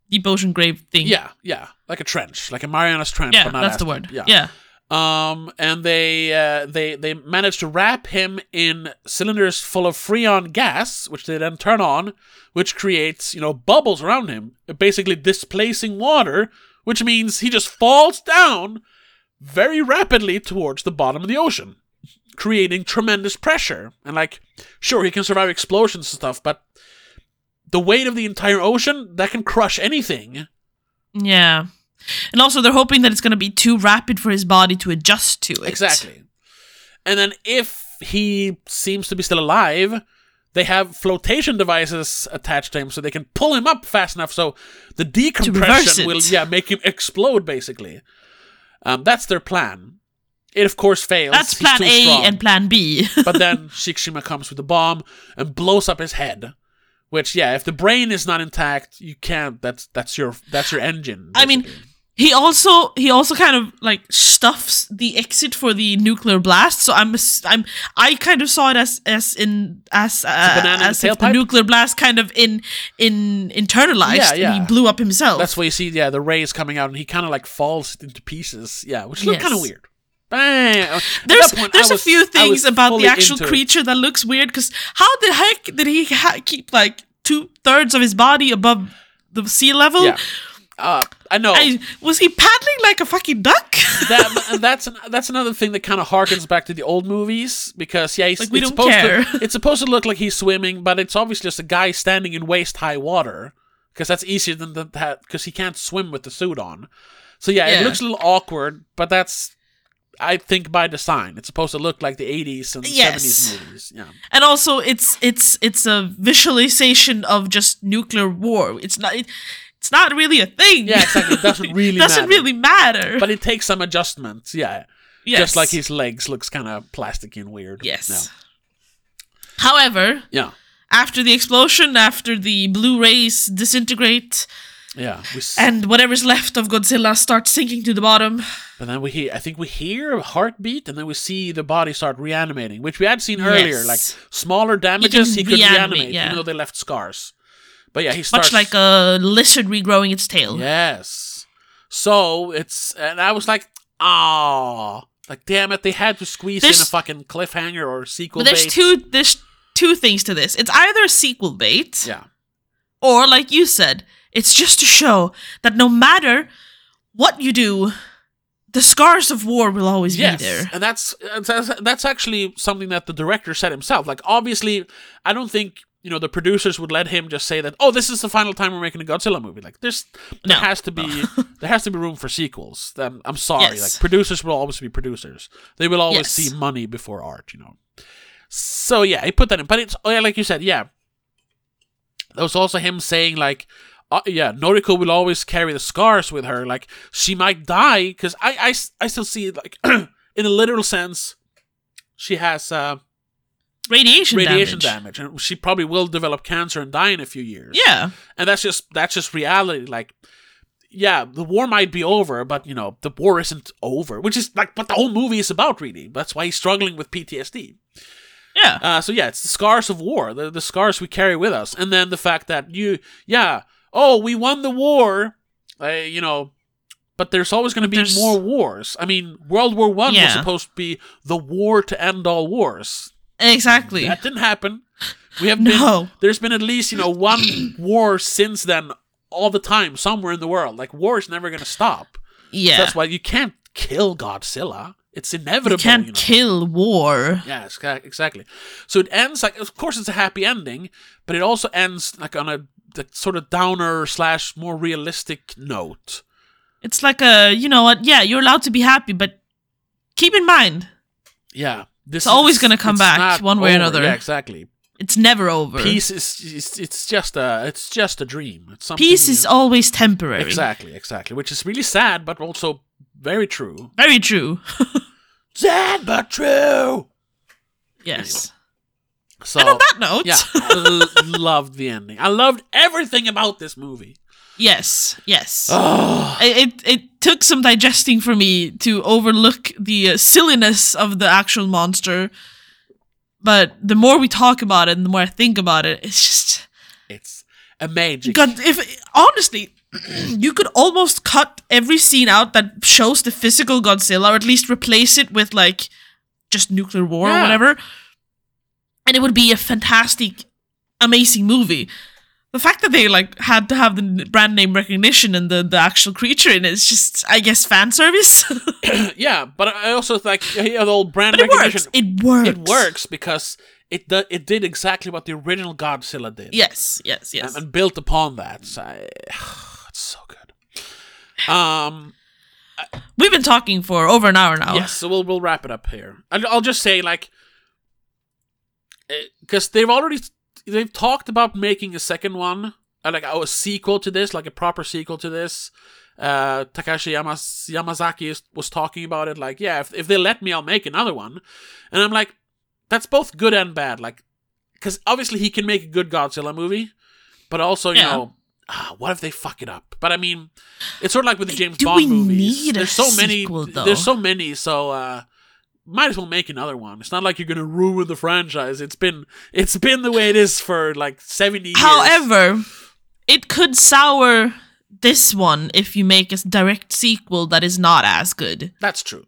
deep ocean grave thing. yeah, yeah, like a trench, like a Marianas Trench. Yeah, that's the word. Yeah. yeah. Um, and they uh, they they managed to wrap him in cylinders full of freon gas, which they then turn on, which creates you know bubbles around him, basically displacing water, which means he just falls down very rapidly towards the bottom of the ocean, creating tremendous pressure. And like, sure, he can survive explosions and stuff, but the weight of the entire ocean that can crush anything. Yeah. And also, they're hoping that it's going to be too rapid for his body to adjust to it. Exactly. And then if he seems to be still alive, they have flotation devices attached to him so they can pull him up fast enough so the decompression will yeah make him explode basically. Um, that's their plan. It of course fails. That's He's plan A strong. and plan B. but then Shikishima comes with a bomb and blows up his head. Which yeah, if the brain is not intact, you can't. That's that's your that's your engine. I mean, basically. He also he also kind of like stuffs the exit for the nuclear blast. So I'm I'm I kind of saw it as as in as uh, in as the nuclear blast kind of in in internalized Yeah, and yeah. he blew up himself. That's why you see, yeah, the rays coming out, and he kind of like falls into pieces. Yeah, which look Yes. kind of weird. Bang! There's point, there's I a was- few things about the actual into it. creature that looks weird because how the heck did he ha- keep like two thirds of his body above the sea level? Yeah, uh, I know I, was he paddling like a fucking duck? that. that's an, that's another thing that kind of harkens back to the old movies because yeah, he's, Like, we it's don't supposed care. to it's supposed to look like he's swimming, but it's obviously just a guy standing in waist high water because that's easier than that because he can't swim with the suit on. So yeah, it looks a little awkward, but that's. I think by design, it's supposed to look like the '80s and Yes. '70s movies. Yeah, and also it's it's it's a visualization of just nuclear war. It's not it, it's not really a thing. Yeah, exactly. It doesn't really doesn't matter. really matter. but it takes some adjustments. Yeah, yes. just like his legs looks kind of plasticky and weird. yes. However, Yeah, after the explosion, after the blue rays disintegrate, yeah, yeah. S- and whatever's left of Godzilla starts sinking to the bottom. but then we hear. I think we hear a heartbeat, and then we see the body start reanimating, which we had seen earlier. Yes. Like smaller damages, he could reanimate, reanimate, yeah. even though they left scars. But yeah, he starts Much like a lizard regrowing its tail. Yes. So it's and I was like, ah, like damn it, they had to squeeze in a fucking cliffhanger or sequel. But there's bait. two there's two things to this. It's either a sequel bait, Yeah. or like you said, it's just to show that no matter what you do, the scars of war will always Yes, be there. and that's, that's that's actually something that the director said himself. Like, obviously, I don't think you know the producers would let him just say that. Oh, this is the final time we're making a Godzilla movie. Like, there's there has to be there has to be room for sequels. Then I'm sorry, Yes. like producers will always be producers. They will always Yes. see money before art. You know. So yeah, he put that in, but it's oh yeah, like you said, yeah. There was also him saying like, uh, yeah, Noriko will always carry the scars with her. Like she might die because I, I i still see it like in a literal sense. She has uh, Radiation, radiation damage. damage. and she probably will develop cancer and die in a few years. Yeah. and that's just that's just reality. Like, yeah, the war might be over, but you know the war isn't over, which is like what the whole movie is about. Really, that's why he's struggling with PTSD. Yeah. Uh, so yeah, it's the scars of war, the the scars we carry with us, and then the fact that you, yeah, oh, we won the war, uh, you know, but there's always going to be There's- more wars. I mean, World War One was supposed to be the war to end all wars. Exactly. That didn't happen. We have No. been there's been at least you know one war since then all the time somewhere in the world. Like war is never going to stop. yeah. That's why you can't kill Godzilla. It's inevitable. you can't you know? kill war. Yeah, exactly. So it ends like, of course, it's a happy ending, but it also ends like on a the sort of downer slash more realistic note. It's like a, you know what? Yeah, you're allowed to be happy, but keep in mind, Yeah, this It's always gonna come back not one way or over. another. Yeah, exactly. it's never over. Peace is it's, it's just a it's just a dream. It's something Peace you- is always temporary. exactly exactly, which is really sad, but also very true. Very true. Sad but true. yes. So and on that note, yeah, I loved the ending. I loved everything about this movie. Yes, yes. Oh, it, it it took some digesting for me to overlook the uh, silliness of the actual monster. But the more we talk about it and the more I think about it, it's just it's amazing. God. If honestly, you could almost cut every scene out that shows the physical Godzilla, or at least replace it with like just nuclear war or whatever, and it would be a fantastic, amazing movie. The fact that they like had to have the brand name recognition and the, the actual creature in it is just, I guess, fan service. yeah, but I also like yeah, the old brand it recognition. works. It works. It works because it do, it did exactly what the original Godzilla did. Yes, yes, yes. and, and built upon that. So I, it's so good. Um. We've been talking for over an hour now. Yes, so we'll we'll wrap it up here. I'll, I'll just say like, because they've already they've talked about making a second one, uh, like a sequel to this, like a proper sequel to this. Uh, Takashi Yamas- Yamazaki is, was talking about it, like yeah, if if they let me, I'll make another one. And I'm like, that's both good and bad, like, because obviously he can make a good Godzilla movie, but also you Yeah. know. Ah, what if they fuck it up? But I mean, it's sort of like with the James Do Bond we movies. need a There's so many. though? There's so many. So uh, might as well make another one. It's not like you're gonna ruin the franchise. It's been it's been the way it is for like seventy years. However, it could sour this one if you make a direct sequel that is not as good. that's true.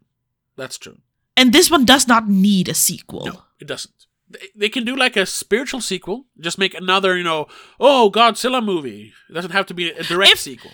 That's true. And this one does not need a sequel. No, it doesn't. They, they can do like a spiritual sequel. Just make another, you know, oh Godzilla movie. It doesn't have to be a direct If- sequel.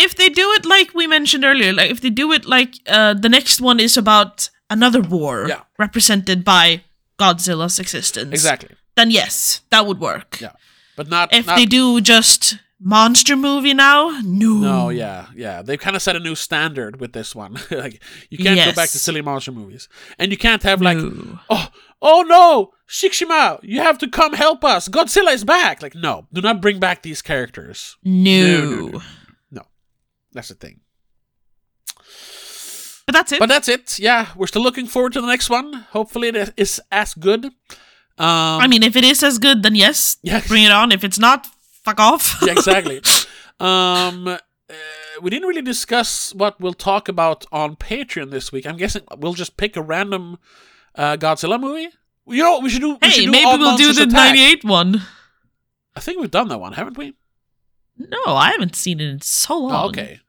If they do it like we mentioned earlier, like if they do it like uh, the next one is about another war Yeah. represented by Godzilla's existence, Exactly. then yes, that would work. Yeah, but not. If not, they do just monster movie now, no. No, yeah, yeah. They've kind of set a new standard with this one. like you can't go back to silly monster movies, and you can't have like, No. oh, oh no, Shikishima, you have to come help us. Godzilla is back. Like, no, do not bring back these characters. No. no, no. No, that's the thing. But that's it. But that's it. Yeah, we're still looking forward to the next one. Hopefully, it is as good. Um, I mean, if it is as good, then yes, Yeah. bring it on. If it's not, fuck off. yeah, exactly. um, uh, we didn't really discuss what we'll talk about on Patreon this week. I'm guessing we'll just pick a random uh, Godzilla movie. You know what we should do? we should hey, do maybe All we'll do the Attack. 98 one. I think we've done that one, haven't we? No, I haven't seen it in so long. Oh, okay.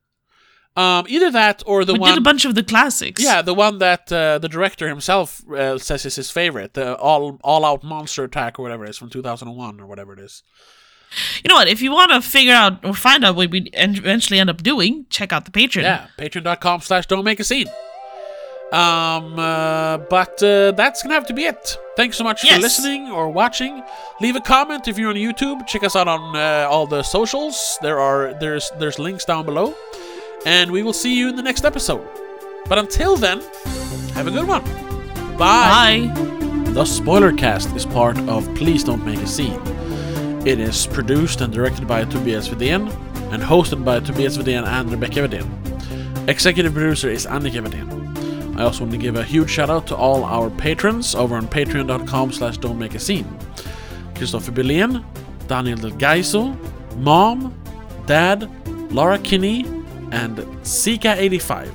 Um, either that or the one. we one. did a bunch of the classics. yeah, the one that uh, the director himself uh, says is his favorite, the all all out monster attack or whatever it is from 2001 or whatever it is. You know what? If you want to figure out or find out what we eventually end up doing, check out the Patreon. Yeah, patreon.com slash don't make a scene. Um, uh, but uh, that's gonna have to be it. Thanks so much for listening or watching. Leave a comment if you're on YouTube. Check us out on uh, all the socials. There are there's there's links down below, and we will see you in the next episode. But until then, have a good one. Bye. Bye. The Spoiler Cast is part of Please Don't Make a Scene. It is produced and directed by Tobias Vedén and hosted by Tobias Vedén and Rebecca Vedén. Executive producer is Annika Vedén. I also want to give a huge shout out to all our patrons over on patreon.com slash don't make a scene. Christopher Billén, Daniel Del Gaiso, Mom, Dad, Laura Kinney, and Sika85.